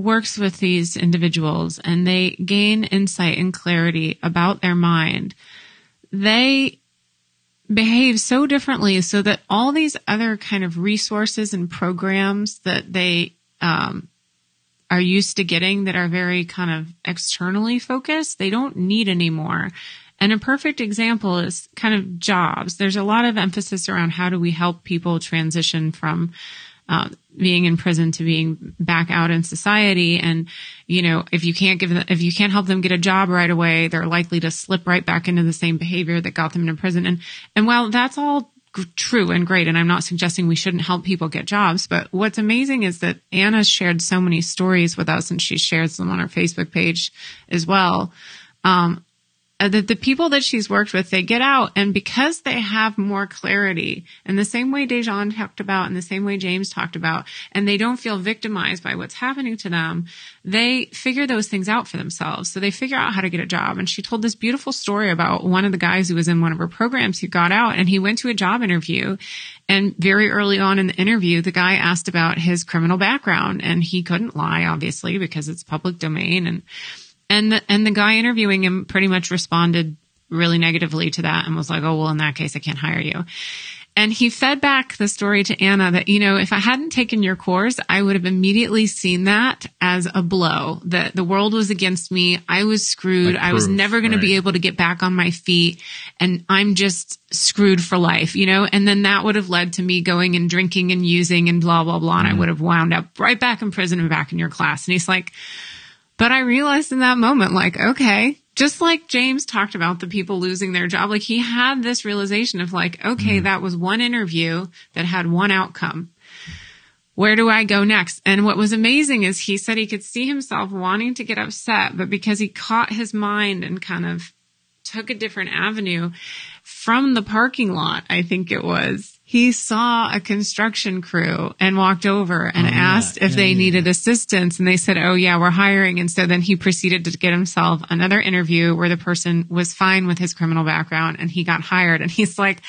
works with these individuals and they gain insight and clarity about their mind, they behave so differently so that all these other kind of resources and programs that they um, are used to getting that are very kind of externally focused, they don't need anymore. And a perfect example is kind of jobs. There's a lot of emphasis around how do we help people transition from uh, being in prison to being back out in society. And, you know, if you can't give them, if you can't help them get a job right away, they're likely to slip right back into the same behavior that got them into prison. And, and while that's all true and great, and I'm not suggesting we shouldn't help people get jobs, but what's amazing is that Anna shared so many stories with us and she shares them on her Facebook page as well. Um, Uh, that the people that she's worked with, they get out and because they have more clarity in the same way Dejan talked about, and the same way James talked about, and they don't feel victimized by what's happening to them, they figure those things out for themselves. So they figure out how to get a job. And she told this beautiful story about one of the guys who was in one of her programs who got out and he went to a job interview and very early on in the interview, the guy asked about his criminal background and he couldn't lie, obviously, because it's public domain. And and the, and the guy interviewing him pretty much responded really negatively to that and was like, Oh, well, in that case, I can't hire you. And he fed back the story to Anna that, you know, if I hadn't taken your course, I would have immediately seen that as a blow that the world was against me. I was screwed. Like I was never going right. to be able to get back on my feet and I'm just screwed for life, you know? And then that would have led to me going and drinking and using and blah, blah, blah. And mm-hmm. I would have wound up right back in prison and back in your class. And he's like, but I realized in that moment, like, okay, just like James talked about the people losing their job, like he had this realization of like, okay, mm-hmm. that was one interview that had one outcome. Where do I go next? And what was amazing is he said he could see himself wanting to get upset, but because he caught his mind and kind of took a different avenue from the parking lot, I think it was, he saw a construction crew and walked over and oh, asked yeah. if yeah, they yeah, needed assistance. And they said, Oh yeah, we're hiring. And so then he proceeded to get himself another interview where the person was fine with his criminal background and he got hired. And he's like,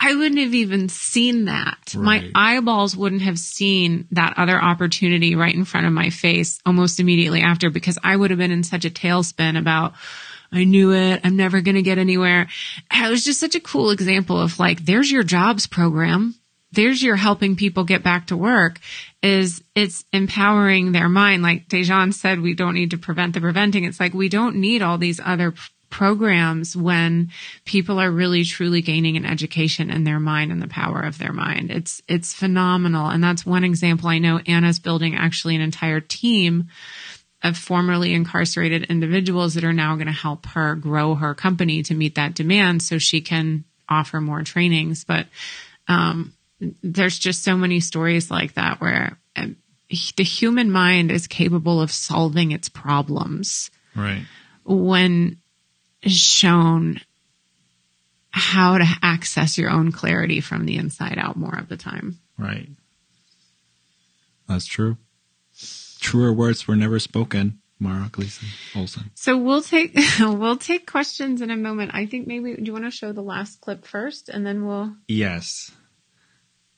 I wouldn't have even seen that. Right. My eyeballs wouldn't have seen that other opportunity right in front of my face almost immediately after because I would have been in such a tailspin about, I knew it. I'm never going to get anywhere. it was just such a cool example of like, there's your jobs program. There's your helping people get back to work is it's empowering their mind. Like Dejan said, we don't need to prevent the preventing. It's like we don't need all these other programs when people are really truly gaining an education in their mind and the power of their mind. It's, it's phenomenal. And that's one example. I know Anna's building actually an entire team of formerly incarcerated individuals that are now going to help her grow her company to meet that demand so she can offer more trainings. But um, there's just so many stories like that where um, the human mind is capable of solving its problems. Right. When shown how to access your own clarity from the inside out more of the time. Right. That's true. Truer words were never spoken. Mara Gleason Olson. So we'll take *laughs* we'll take questions in a moment. I think maybe do you want to show the last clip first, and then we'll. Yes.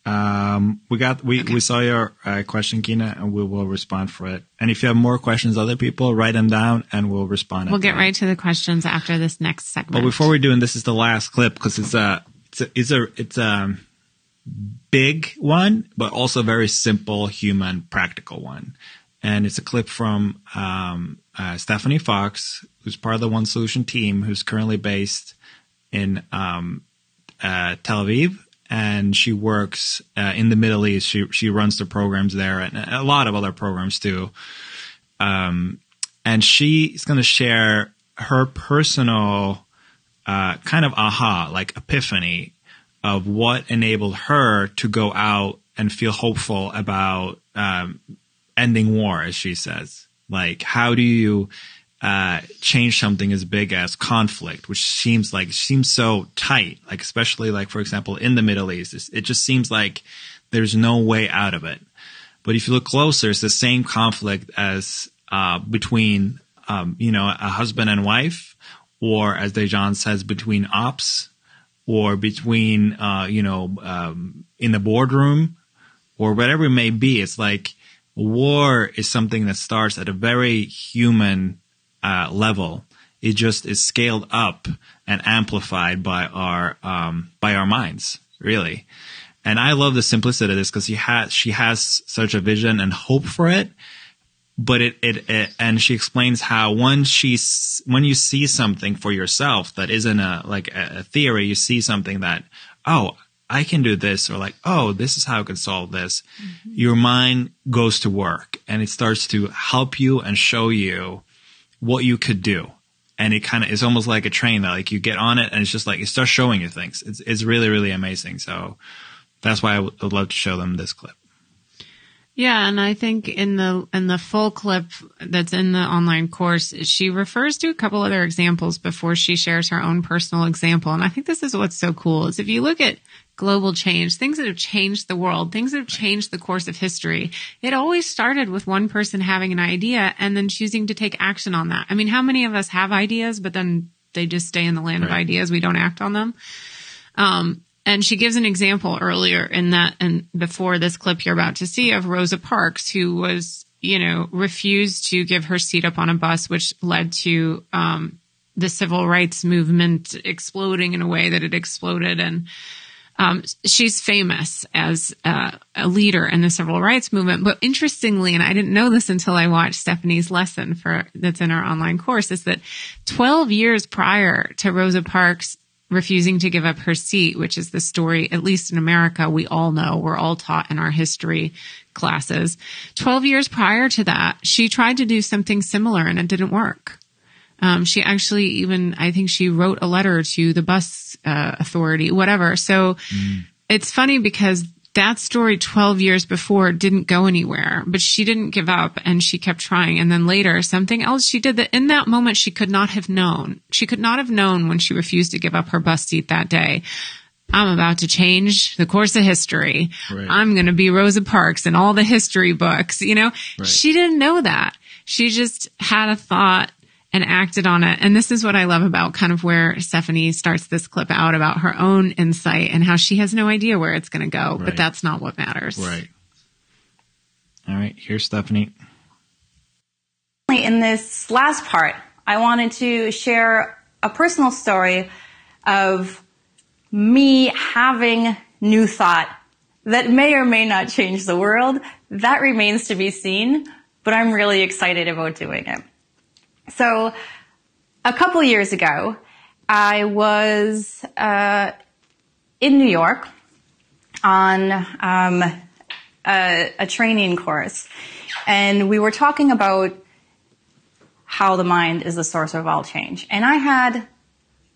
Um, we got we we saw your uh, question, Kina, and we will respond for it. And if you have more questions, other people write them down, and we'll respond. We'll get right to the questions after this next segment. But before we do, and this is the last clip because it's a it's a it's a it's a big one, but also a very simple, human, practical one. And it's a clip from um, uh, Stephanie Fox, who's part of the One Solution team, who's currently based in um, uh, Tel Aviv, and she works uh, in the Middle East. She she runs the programs there, and a lot of other programs too. Um, and she's going to share her personal uh, kind of aha, like epiphany of what enabled her to go out and feel hopeful about um, ending war, as she says. Like, how do you uh, change something as big as conflict, which seems like seems so tight, like especially like for example in the Middle East, it just seems like there's no way out of it. But if you look closer, it's the same conflict as uh, between um, you know a husband and wife, or as Dejan says, between ops, or between uh, you know um, in the boardroom, or whatever it may be. It's like war is something that starts at a very human uh, level. It just is scaled up and amplified by our um, by our minds, really. And I love the simplicity of this because she has she has such a vision and hope for it. But it, it, it and she explains how once she's when you see something for yourself that isn't a like a, a theory, you see something that oh I can do this or like oh this is how I can solve this. Mm-hmm. Your mind goes to work and it starts to help you and show you what you could do. And it kind of is almost like a train that like you get on it and it's just like it starts showing you things. It's it's really really amazing. So that's why I would would love to show them this clip. Yeah, and I think in the in the full clip that's in the online course, she refers to a couple other examples before she shares her own personal example. And I think this is what's so cool is if you look at global change, things that have changed the world, things that have changed the course of history, it always started with one person having an idea and then choosing to take action on that. I mean, how many of us have ideas, but then they just stay in the land of ideas, we don't act on them? Um, and she gives an example earlier in that, and before this clip you're about to see of Rosa Parks, who was, you know, refused to give her seat up on a bus, which led to, um, the civil rights movement exploding in a way that it exploded. And, um, she's famous as uh, a leader in the civil rights movement. But interestingly, and I didn't know this until I watched Stephanie's lesson for that's in our online course, is that 12 years prior to Rosa Parks refusing to give up her seat, which is the story, at least in America, we all know, we're all taught in our history classes. 12 years prior to that, she tried to do something similar and it didn't work. Um, she actually even, I think she wrote a letter to the bus uh, authority, whatever. So it's funny because that story 12 years before didn't go anywhere, but she didn't give up and she kept trying. And then later, something else she did that in that moment she could not have known. She could not have known when she refused to give up her bus seat that day. I'm about to change the course of history. Right. I'm going to be Rosa Parks in all the history books. You know, she didn't know that. She just had a thought and acted on it. And this is what I love about kind of where Stephanie starts this clip out about her own insight and how she has no idea where it's going to go, but that's not what matters. Right. All right. Here's Stephanie. In this last part, I wanted to share a personal story of me having new thought that may or may not change the world. That remains to be seen, but I'm really excited about doing it. So, a couple years ago, I was uh, in New York on um, a, a training course, and we were talking about how the mind is the source of all change. And I had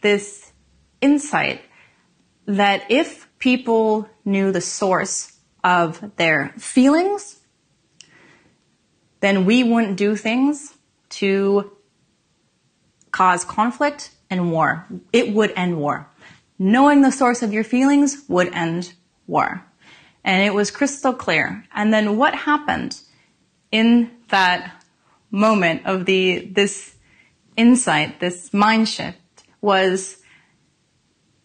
this insight that if people knew the source of their feelings, then we wouldn't do things to cause conflict and war. It would end war. Knowing the source of your feelings would end war. And it was crystal clear. And then what happened in that moment of the this insight, this mind shift was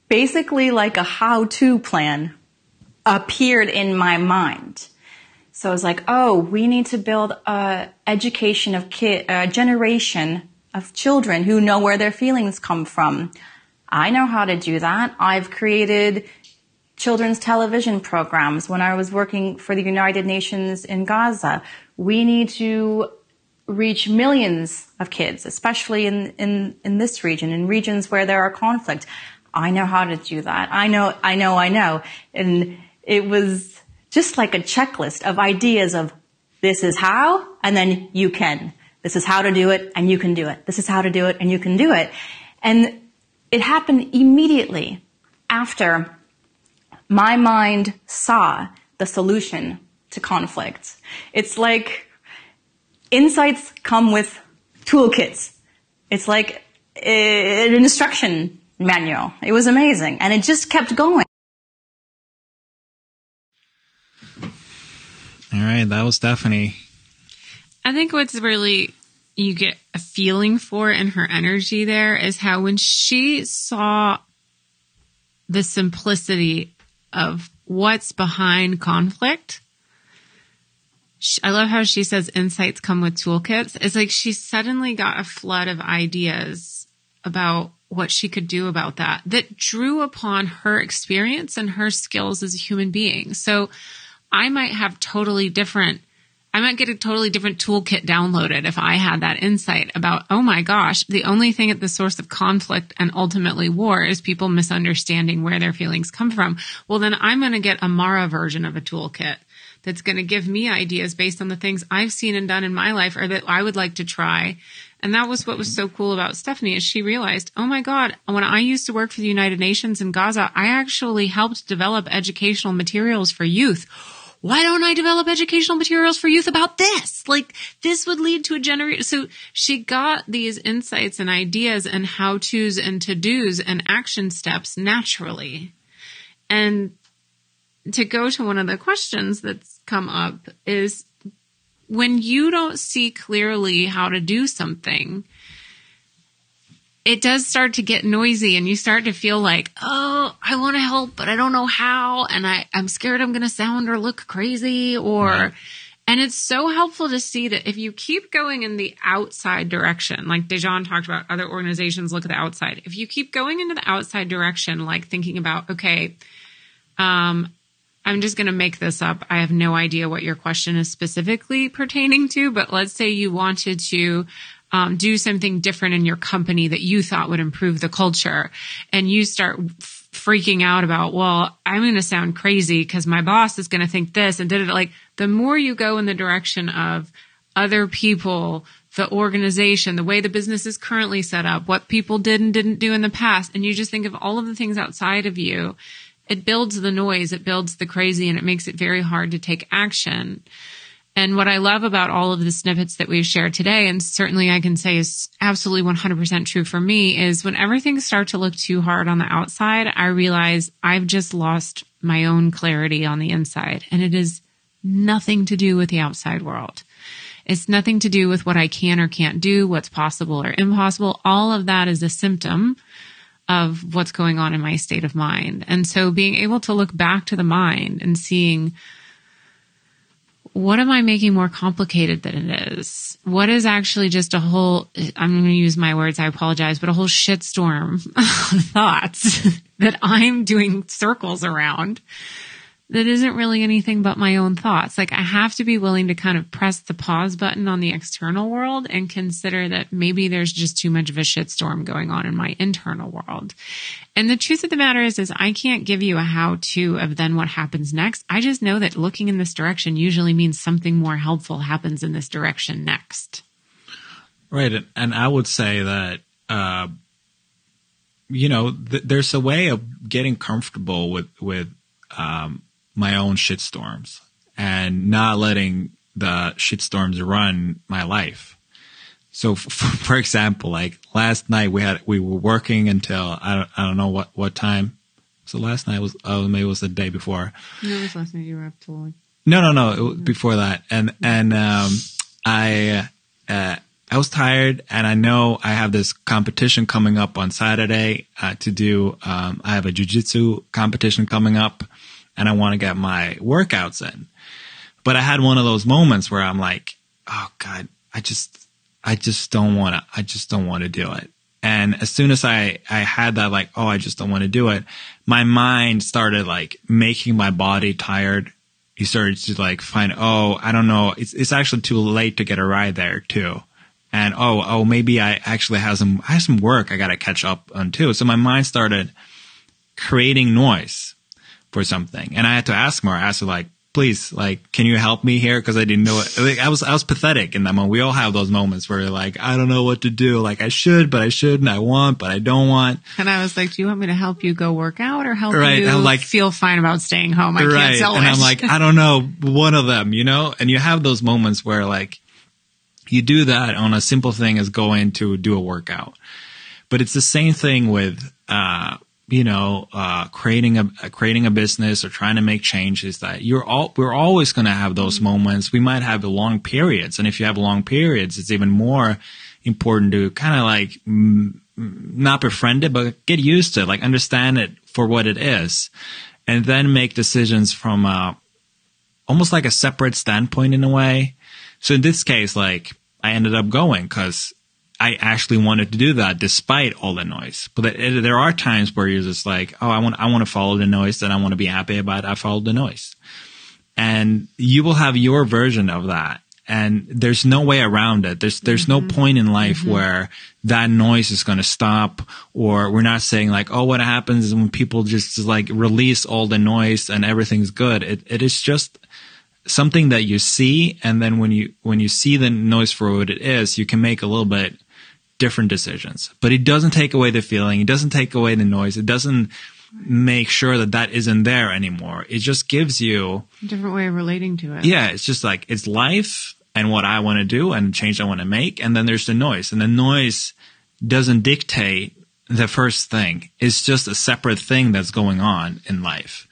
basically like a how-to plan appeared in my mind. So I was like, oh, we need to build a education of kid, a generation of children who know where their feelings come from. I know how to do that. I've created children's television programs when I was working for the United Nations in Gaza. We need to reach millions of kids, especially in, in, in this region, in regions where there are conflict. I know how to do that. I know, I know, I know. And it was just like a checklist of ideas of this is how, and then you can. This is how to do it, and you can do it. This is how to do it, and you can do it. And it happened immediately after my mind saw the solution to conflict. It's like insights come with toolkits. It's like eh, an instruction manual. It was amazing. And it just kept going. All right, that was Stephanie. I think what's really you get a feeling for in her energy there is how when she saw the simplicity of what's behind conflict, I love how she says insights come with toolkits. It's like she suddenly got a flood of ideas about what she could do about that that drew upon her experience and her skills as a human being. So I might have totally different I might get a totally different toolkit downloaded if I had that insight about, oh my gosh, the only thing at the source of conflict and ultimately war is people misunderstanding where their feelings come from. Well, then I'm going to get a Mara version of a toolkit that's going to give me ideas based on the things I've seen and done in my life or that I would like to try. And that was what was so cool about Stephanie is she realized, oh my God, when I used to work for the United Nations in Gaza, I actually helped develop educational materials for youth. Why don't I develop educational materials for youth about this? Like this would lead to a generation. So she got these insights and ideas and how to's and to do's and action steps naturally. And to go to one of the questions that's come up is when you don't see clearly how to do something, it does start to get noisy and you start to feel like, oh, I want to help, but I don't know how. And I, I'm scared I'm going to sound or look crazy or, right. and it's so helpful to see that if you keep going in the outside direction, like Dejan talked about, other organizations look at the outside. If you keep going into the outside direction, like thinking about, okay, um, I'm just going to make this up. I have no idea what your question is specifically pertaining to, but let's say you wanted to um, do something different in your company that you thought would improve the culture and you start f- freaking out about, well, I'm going to sound crazy because my boss is going to think this and did it like the more you go in the direction of other people, the organization, the way the business is currently set up, what people did and didn't do in the past, and you just think of all of the things outside of you it builds the noise, it builds the crazy, and it makes it very hard to take action. And what I love about all of the snippets that we've shared today, and certainly I can say is absolutely 100% true for me, is whenever things start to look too hard on the outside, I realize I've just lost my own clarity on the inside. And it is nothing to do with the outside world. It's nothing to do with what I can or can't do, what's possible or impossible. All of that is a symptom of what's going on in my state of mind. And so being able to look back to the mind and seeing what am I making more complicated than it is? What is actually just a whole, I'm going to use my words, I apologize, but a whole shitstorm *laughs* of thoughts *laughs* that I'm doing circles around that isn't really anything but my own thoughts. Like I have to be willing to kind of press the pause button on the external world and consider that maybe there's just too much of a shitstorm going on in my internal world. And the truth of the matter is, is I can't give you a how to of then what happens next. I just know that looking in this direction usually means something more helpful happens in this direction next. Right. And I would say that, uh, you know, th- there's a way of getting comfortable with, with, um, my own shitstorms and not letting the shitstorms run my life. So, *laughs* for example, like last night we had we were working until I don't I don't know what what time. So last night was oh maybe it was the day before. No, it was last night. You were up till like. No, no, no. Was before that, and and um, I uh, I was tired, and I know I have this competition coming up on Saturday uh, to do. Um, I have a jujitsu competition coming up, and I want to get my workouts in. But I had one of those moments where I'm like, oh God, I just, I just don't want to, I just don't want to do it. And as soon as I, I had that, like, oh, I just don't want to do it, my mind started like making my body tired. You started to like find, oh, I don't know. It's, it's actually too late to get a ride there too. And oh, oh, maybe I actually have some, I have some work I got to catch up on too. So my mind started creating noise for something. And I had to ask Mara. I asked her like, please, like, can you help me here? Cause I didn't know it. Like, I was, I was pathetic in that moment. We all have those moments where you're like, I don't know what to do. Like I should, but I shouldn't. I want, but I don't want. And I was like, do you want me to help you go work out or help Right, you I'm like- feel fine about staying home? I right. can't tell and I'm like, I don't know, one of them, you know? And you have those moments where like you do that on a simple thing as going to do a workout. But it's the same thing with, uh, you know, uh, creating a, uh, creating a business or trying to make changes that you're all, we're always going to have those moments. We might have long periods. And if you have long periods, it's even more important to kind of like, mm, not befriend it, but get used to it, like understand it for what it is and then make decisions from, uh, almost like a separate standpoint in a way. So in this case, like I ended up going because I actually wanted to do that despite all the noise. But there are times where you're just like, oh, I want, I want to follow the noise and I want to be happy about it. I followed the noise. And you will have your version of that. And there's no way around it. There's, there's no mm-hmm. point in life mm-hmm. where that noise is going to stop or we're not saying like, oh, what happens is when people just like release all the noise and everything's good. It, it is just, something that you see and then when you when you see the noise for what it is you can make a little bit different decisions. But it doesn't take away the feeling. It doesn't take away the noise. It doesn't make sure that that isn't there anymore. It just gives you a different way of relating to it. yeah it's just like it's life and what i want to do and change i want to make and then there's the noise. And the noise doesn't dictate the first thing. It's just a separate thing that's going on in life.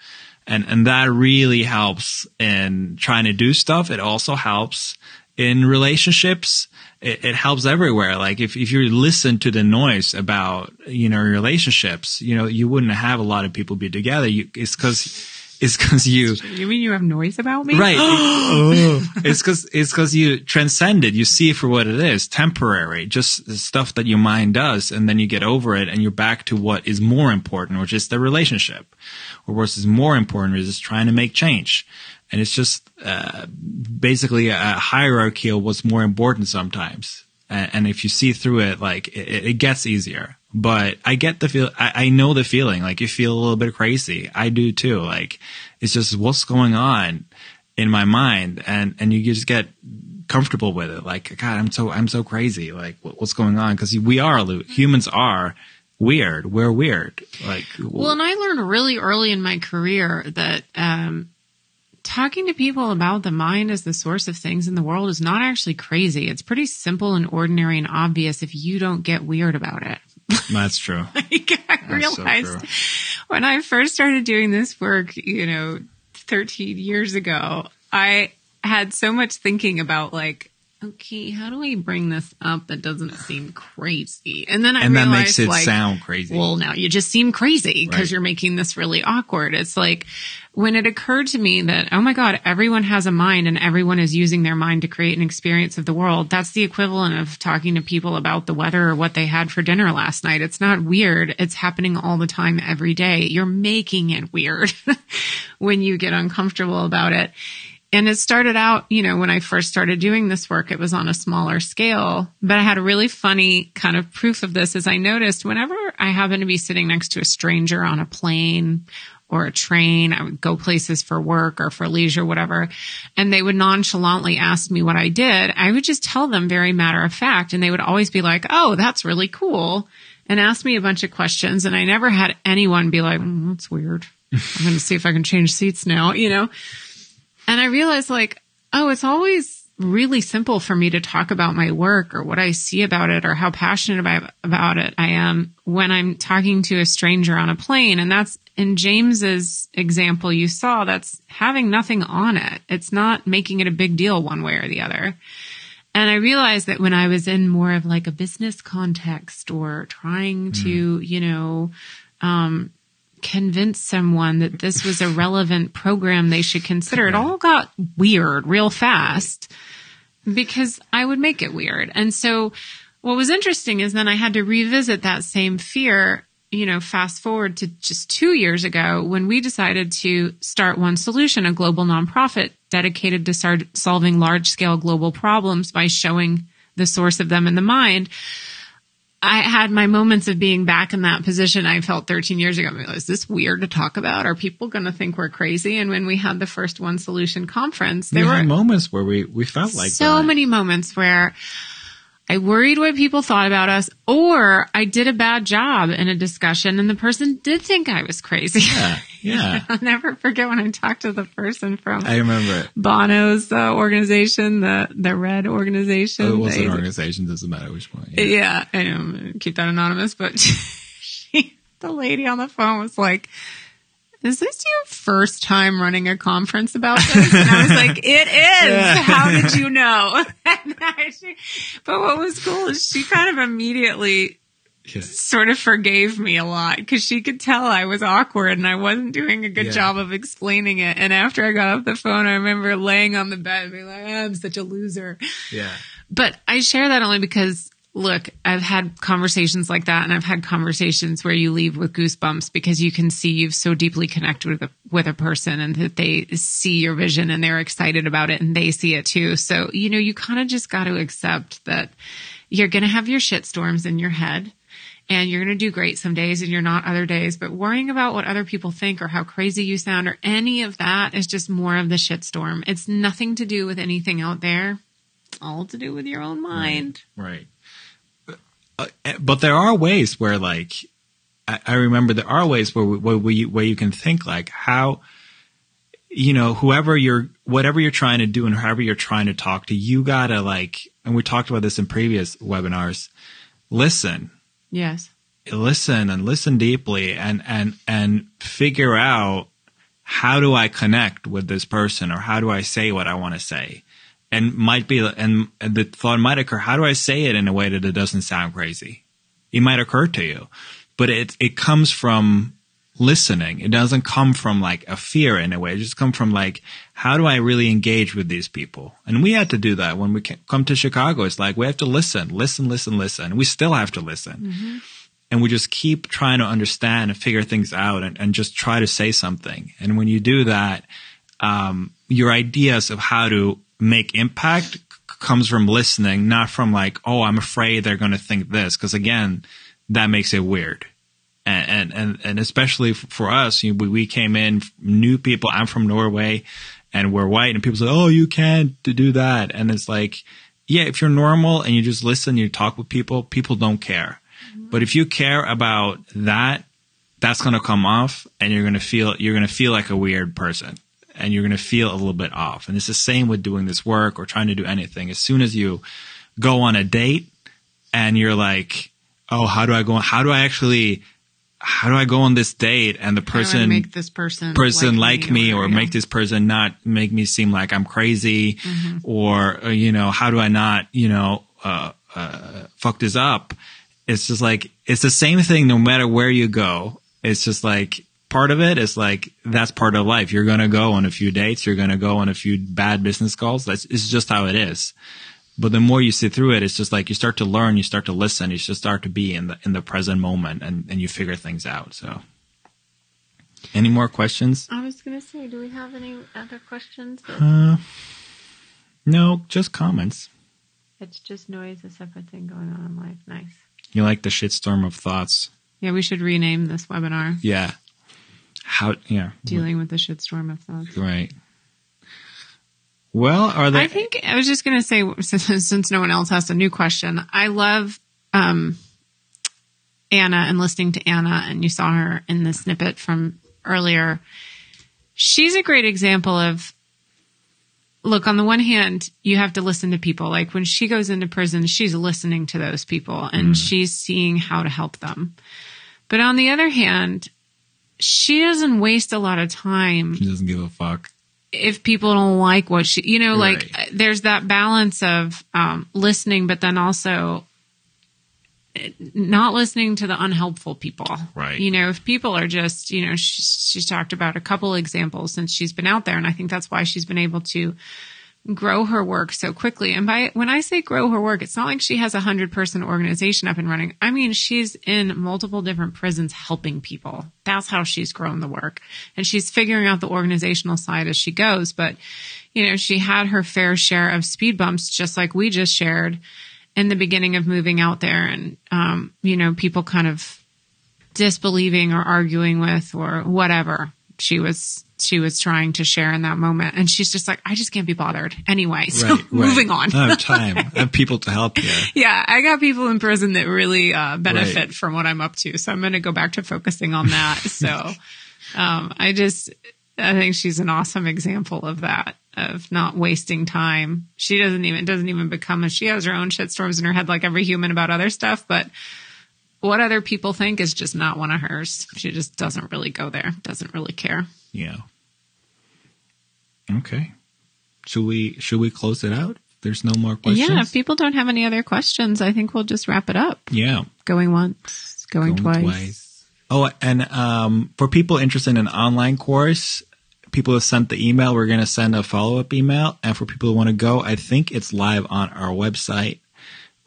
And and that really helps in trying to do stuff. It also helps in relationships. It, it helps everywhere. Like if if you listen to the noise about you know relationships, you know you wouldn't have a lot of people be together. You, it's because it's because you *laughs* You mean you have noise about me? Right. *gasps* Oh. it's because it's because you transcend it. You see it for what it is, temporary, just the stuff that your mind does, and then you get over it, and you're back to what is more important, which is the relationship, or what is more important is just trying to make change. And it's just uh, basically a hierarchy of what's more important sometimes. And, and if you see through it, like it, it gets easier. But I get the feel. I, I know the feeling. Like you feel a little bit crazy. I do too. Like it's just what's going on in my mind, and and you just get comfortable with it. Like God, I'm so I'm so crazy. Like what, what's going on? Because we are humans are weird. We're weird. Like Well, and I learned really early in my career that um, talking to people about the mind as the source of things in the world is not actually crazy. It's pretty simple and ordinary and obvious if you don't get weird about it. *laughs* that's true. Like, I so realized true. when I first started doing this work, you know, 13 years ago, I had so much thinking about like, okay, how do I bring this up that doesn't seem crazy? And then I and that realized makes it like, sound crazy. well, now you just seem crazy because Right. you're making this really awkward. It's like when it occurred to me that, oh my God, everyone has a mind and everyone is using their mind to create an experience of the world. That's the equivalent of talking to people about the weather or what they had for dinner last night. It's not weird. It's happening all the time, every day. You're making it weird *laughs* when you get uncomfortable about it. And it started out, you know, when I first started doing this work, it was on a smaller scale. But I had a really funny kind of proof of this as I noticed whenever I happen to be sitting next to a stranger on a plane or a train, I would go places for work or for leisure, whatever, and they would nonchalantly ask me what I did. I would just tell them very matter of fact. And they would always be like, Oh, that's really cool. And ask me a bunch of questions. And I never had anyone be like, mm, that's weird. I'm going to see if I can change seats now, you know? And I realized like, oh, it's always really simple for me to talk about my work or what I see about it or how passionate about, about it I am when I'm talking to a stranger on a plane. And that's in James's example you saw, that's having nothing on it. It's not making it a big deal one way or the other. And I realized that when I was in more of like a business context or trying to, you know, um, convince someone that this was a relevant program they should consider. It all got weird real fast because I would make it weird. And so what was interesting is then I had to revisit that same fear, you know, fast forward to just two years ago when we decided to start One Solution, a global nonprofit dedicated to start solving large scale global problems by showing the source of them in the mind. I had my moments of being back in that position I felt 13 years ago. I mean, is this weird to talk about? Are people going to think we're crazy? And when we had the first One Solution conference, there we were moments where we we felt like so that. many moments where I worried what people thought about us, or I did a bad job in a discussion and the person did think I was crazy. Yeah, *laughs* yeah. I'll never forget when I talked to the person from I remember it. Bono's uh, organization, the the Red organization. Oh, it was They- an organization. Doesn't matter which one. Yeah. yeah, I know. Keep that anonymous, but *laughs* she, the lady on the phone was like, is this your first time running a conference about this? And I was like, it is. *laughs* How did you know? *laughs* And she- but what was cool is she kind of immediately Yeah. sort of forgave me a lot because she could tell I was awkward and I wasn't doing a good Yeah. job of explaining it. And after I got off the phone, I remember laying on the bed and being like, I'm such a loser. yeah. But I share that only because look, I've had conversations like that and I've had conversations where you leave with goosebumps because you can see you've so deeply connected with a, with a person and that they see your vision and they're excited about it and they see it too. So, you know, you kind of just got to accept that you're going to have your shit storms in your head and you're going to do great some days and you're not other days, but worrying about what other people think or how crazy you sound or any of that is just more of the shitstorm. It's nothing to do with anything out there. All to do with your own mind. Right. Uh, but there are ways where, like, I, I remember there are ways where, we- where, we, where you can think, like, how, you know, whoever you're, whatever you're trying to do and however you're trying to talk to, you gotta, like, and we talked about this in previous webinars, listen. Yes. listen and listen deeply and and and figure out how do I connect with this person or how do I say what I want to say and might be and, the thought might occur how do I say it in a way that it doesn't sound crazy? It might occur to you but it it comes from listening. It doesn't come from like a fear in a way. It just come from like how do I really engage with these people? And we had to do that when we come to Chicago. It's like we have to listen listen listen listen. We still have to listen. And we just keep trying to understand and figure things out and, and just try to say something. And when you do that, um, your ideas of how to make impact comes from listening, not from like, oh, I'm afraid they're going to think this. Cause again, that makes it weird. And, and, and, and especially for us, you know, we, we came in new people. I'm from Norway and we're white and people say, oh, you can't do that. And it's like, yeah, if you're normal and you just listen, you talk with people, people don't care. Mm-hmm. But if you care about that, that's going to come off and you're going to feel, you're going to feel like a weird person and you're going to feel a little bit off. And it's the same with doing this work or trying to do anything. As soon as you go on a date and you're like, oh, how do I go? How do I actually, how do I go on this date? And the How do I person, make this person person like, me, or whatever, make this person not make me seem like I'm crazy or, uh, you know, how do I not, you know, uh, uh, fuck this up? It's just like, it's the same thing no matter where you go. It's just like, part of it is like, that's part of life. You're going to go on a few dates. You're going to go on a few bad business calls. That's, it's just how it is. But the more you sit through it, it's just like you start to learn, you start to listen, you just start to be in the, in the present moment and, and you figure things out. So any more questions? I was going to say, do we have any other questions? Uh, no, just comments. it's just noise, a separate thing going on in life. Nice. You like the shitstorm of thoughts. Yeah, we should rename this webinar Yeah. How, yeah. "Dealing with the Shitstorm of Thoughts." Right. Well, are there, I think I was just going to say, since, since no one else has a new question, I love um, Anna and listening to Anna, and you saw her in the snippet from earlier. She's a great example of look, on the one hand, you have to listen to people. Like when she goes into prison, she's listening to those people and she's seeing how to help them. But on the other hand, she doesn't waste a lot of time She doesn't give a fuck. if people don't like what she, you know, like Right. uh, there's that balance of um, listening, but then also not listening to the unhelpful people. Right. You know, if people are just, you know, she's, she's talked about a couple examples since she's been out there. And I think that's why she's been able to grow her work so quickly. And by, when I say grow her work, it's not like she has a hundred person organization up and running. I mean, she's in multiple different prisons helping people. That's how she's grown the work. And she's figuring out the organizational side as she goes. But, you know, she had her fair share of speed bumps, just like we just shared in the beginning of moving out there and, um, you know, people kind of disbelieving or arguing with or whatever she was, she was trying to share in that moment. And she's just like, I just can't be bothered anyway. So Right, right. moving on. I have time. *laughs* I have people to help here. yeah. I got people in prison that really, uh, benefit Right. from what I'm up to. So I'm going to go back to focusing on that. *laughs* so, um, I just, I think she's an awesome example of that, of not wasting time. She doesn't even, doesn't even become a, she has her own shitstorms in her head like every human about other stuff, but what other people think is just not one of hers. She just doesn't really go there, doesn't really care. Yeah. Okay. Should we should we close it out? There's no more questions. Yeah. If people don't have any other questions, I think we'll just wrap it up. yeah. Going once, going, Going twice. Oh, and um, for people interested in an online course, people have sent the email. We're going to send a follow up email. And for people who want to go, I think it's live on our website,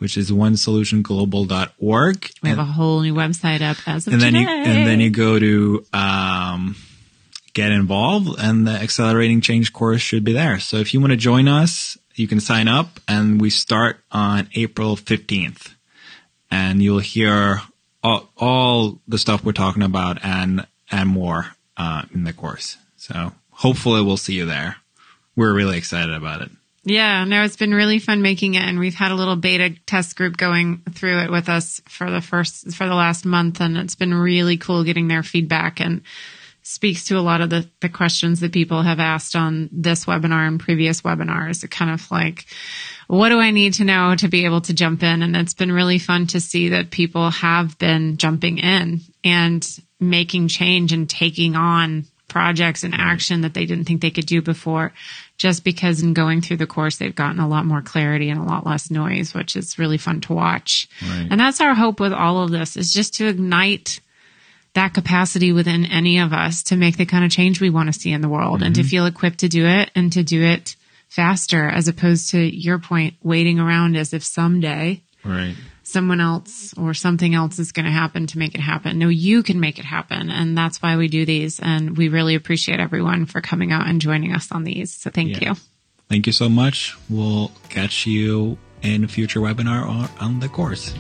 which is onesolutionglobal.org. We have and, a whole new website up as of and then today. you and then you go to um, get involved, and the accelerating change course should be there. So if you want to join us, you can sign up, and we start on April fifteenth, and you'll hear all, all the stuff we're talking about and and more uh, in the course. So hopefully we'll see you there. We're really excited about it. Yeah, no, it's been really fun making it, and we've had a little beta test group going through it with us for the first for the last month, and it's been really cool getting their feedback and speaks to a lot of the the questions that people have asked on this webinar and previous webinars. It kind of like, what do I need to know to be able to jump in? And it's been really fun to see that people have been jumping in and making change and taking on projects and action that they didn't think they could do before just because in going through the course they've gotten a lot more clarity and a lot less noise which is really fun to watch Right. and that's our hope with all of this is just to ignite that capacity within any of us to make the kind of change we want to see in the world and to mm-hmm. feel equipped to do it and to do it faster as opposed to your point waiting around as if someday Right. Someone else or something else is going to happen to make it happen. No, you can make it happen. And that's why we do these. And we really appreciate everyone for coming out and joining us on these. So thank Yeah. you. Thank you so much. We'll catch you in a future webinar on, on the course.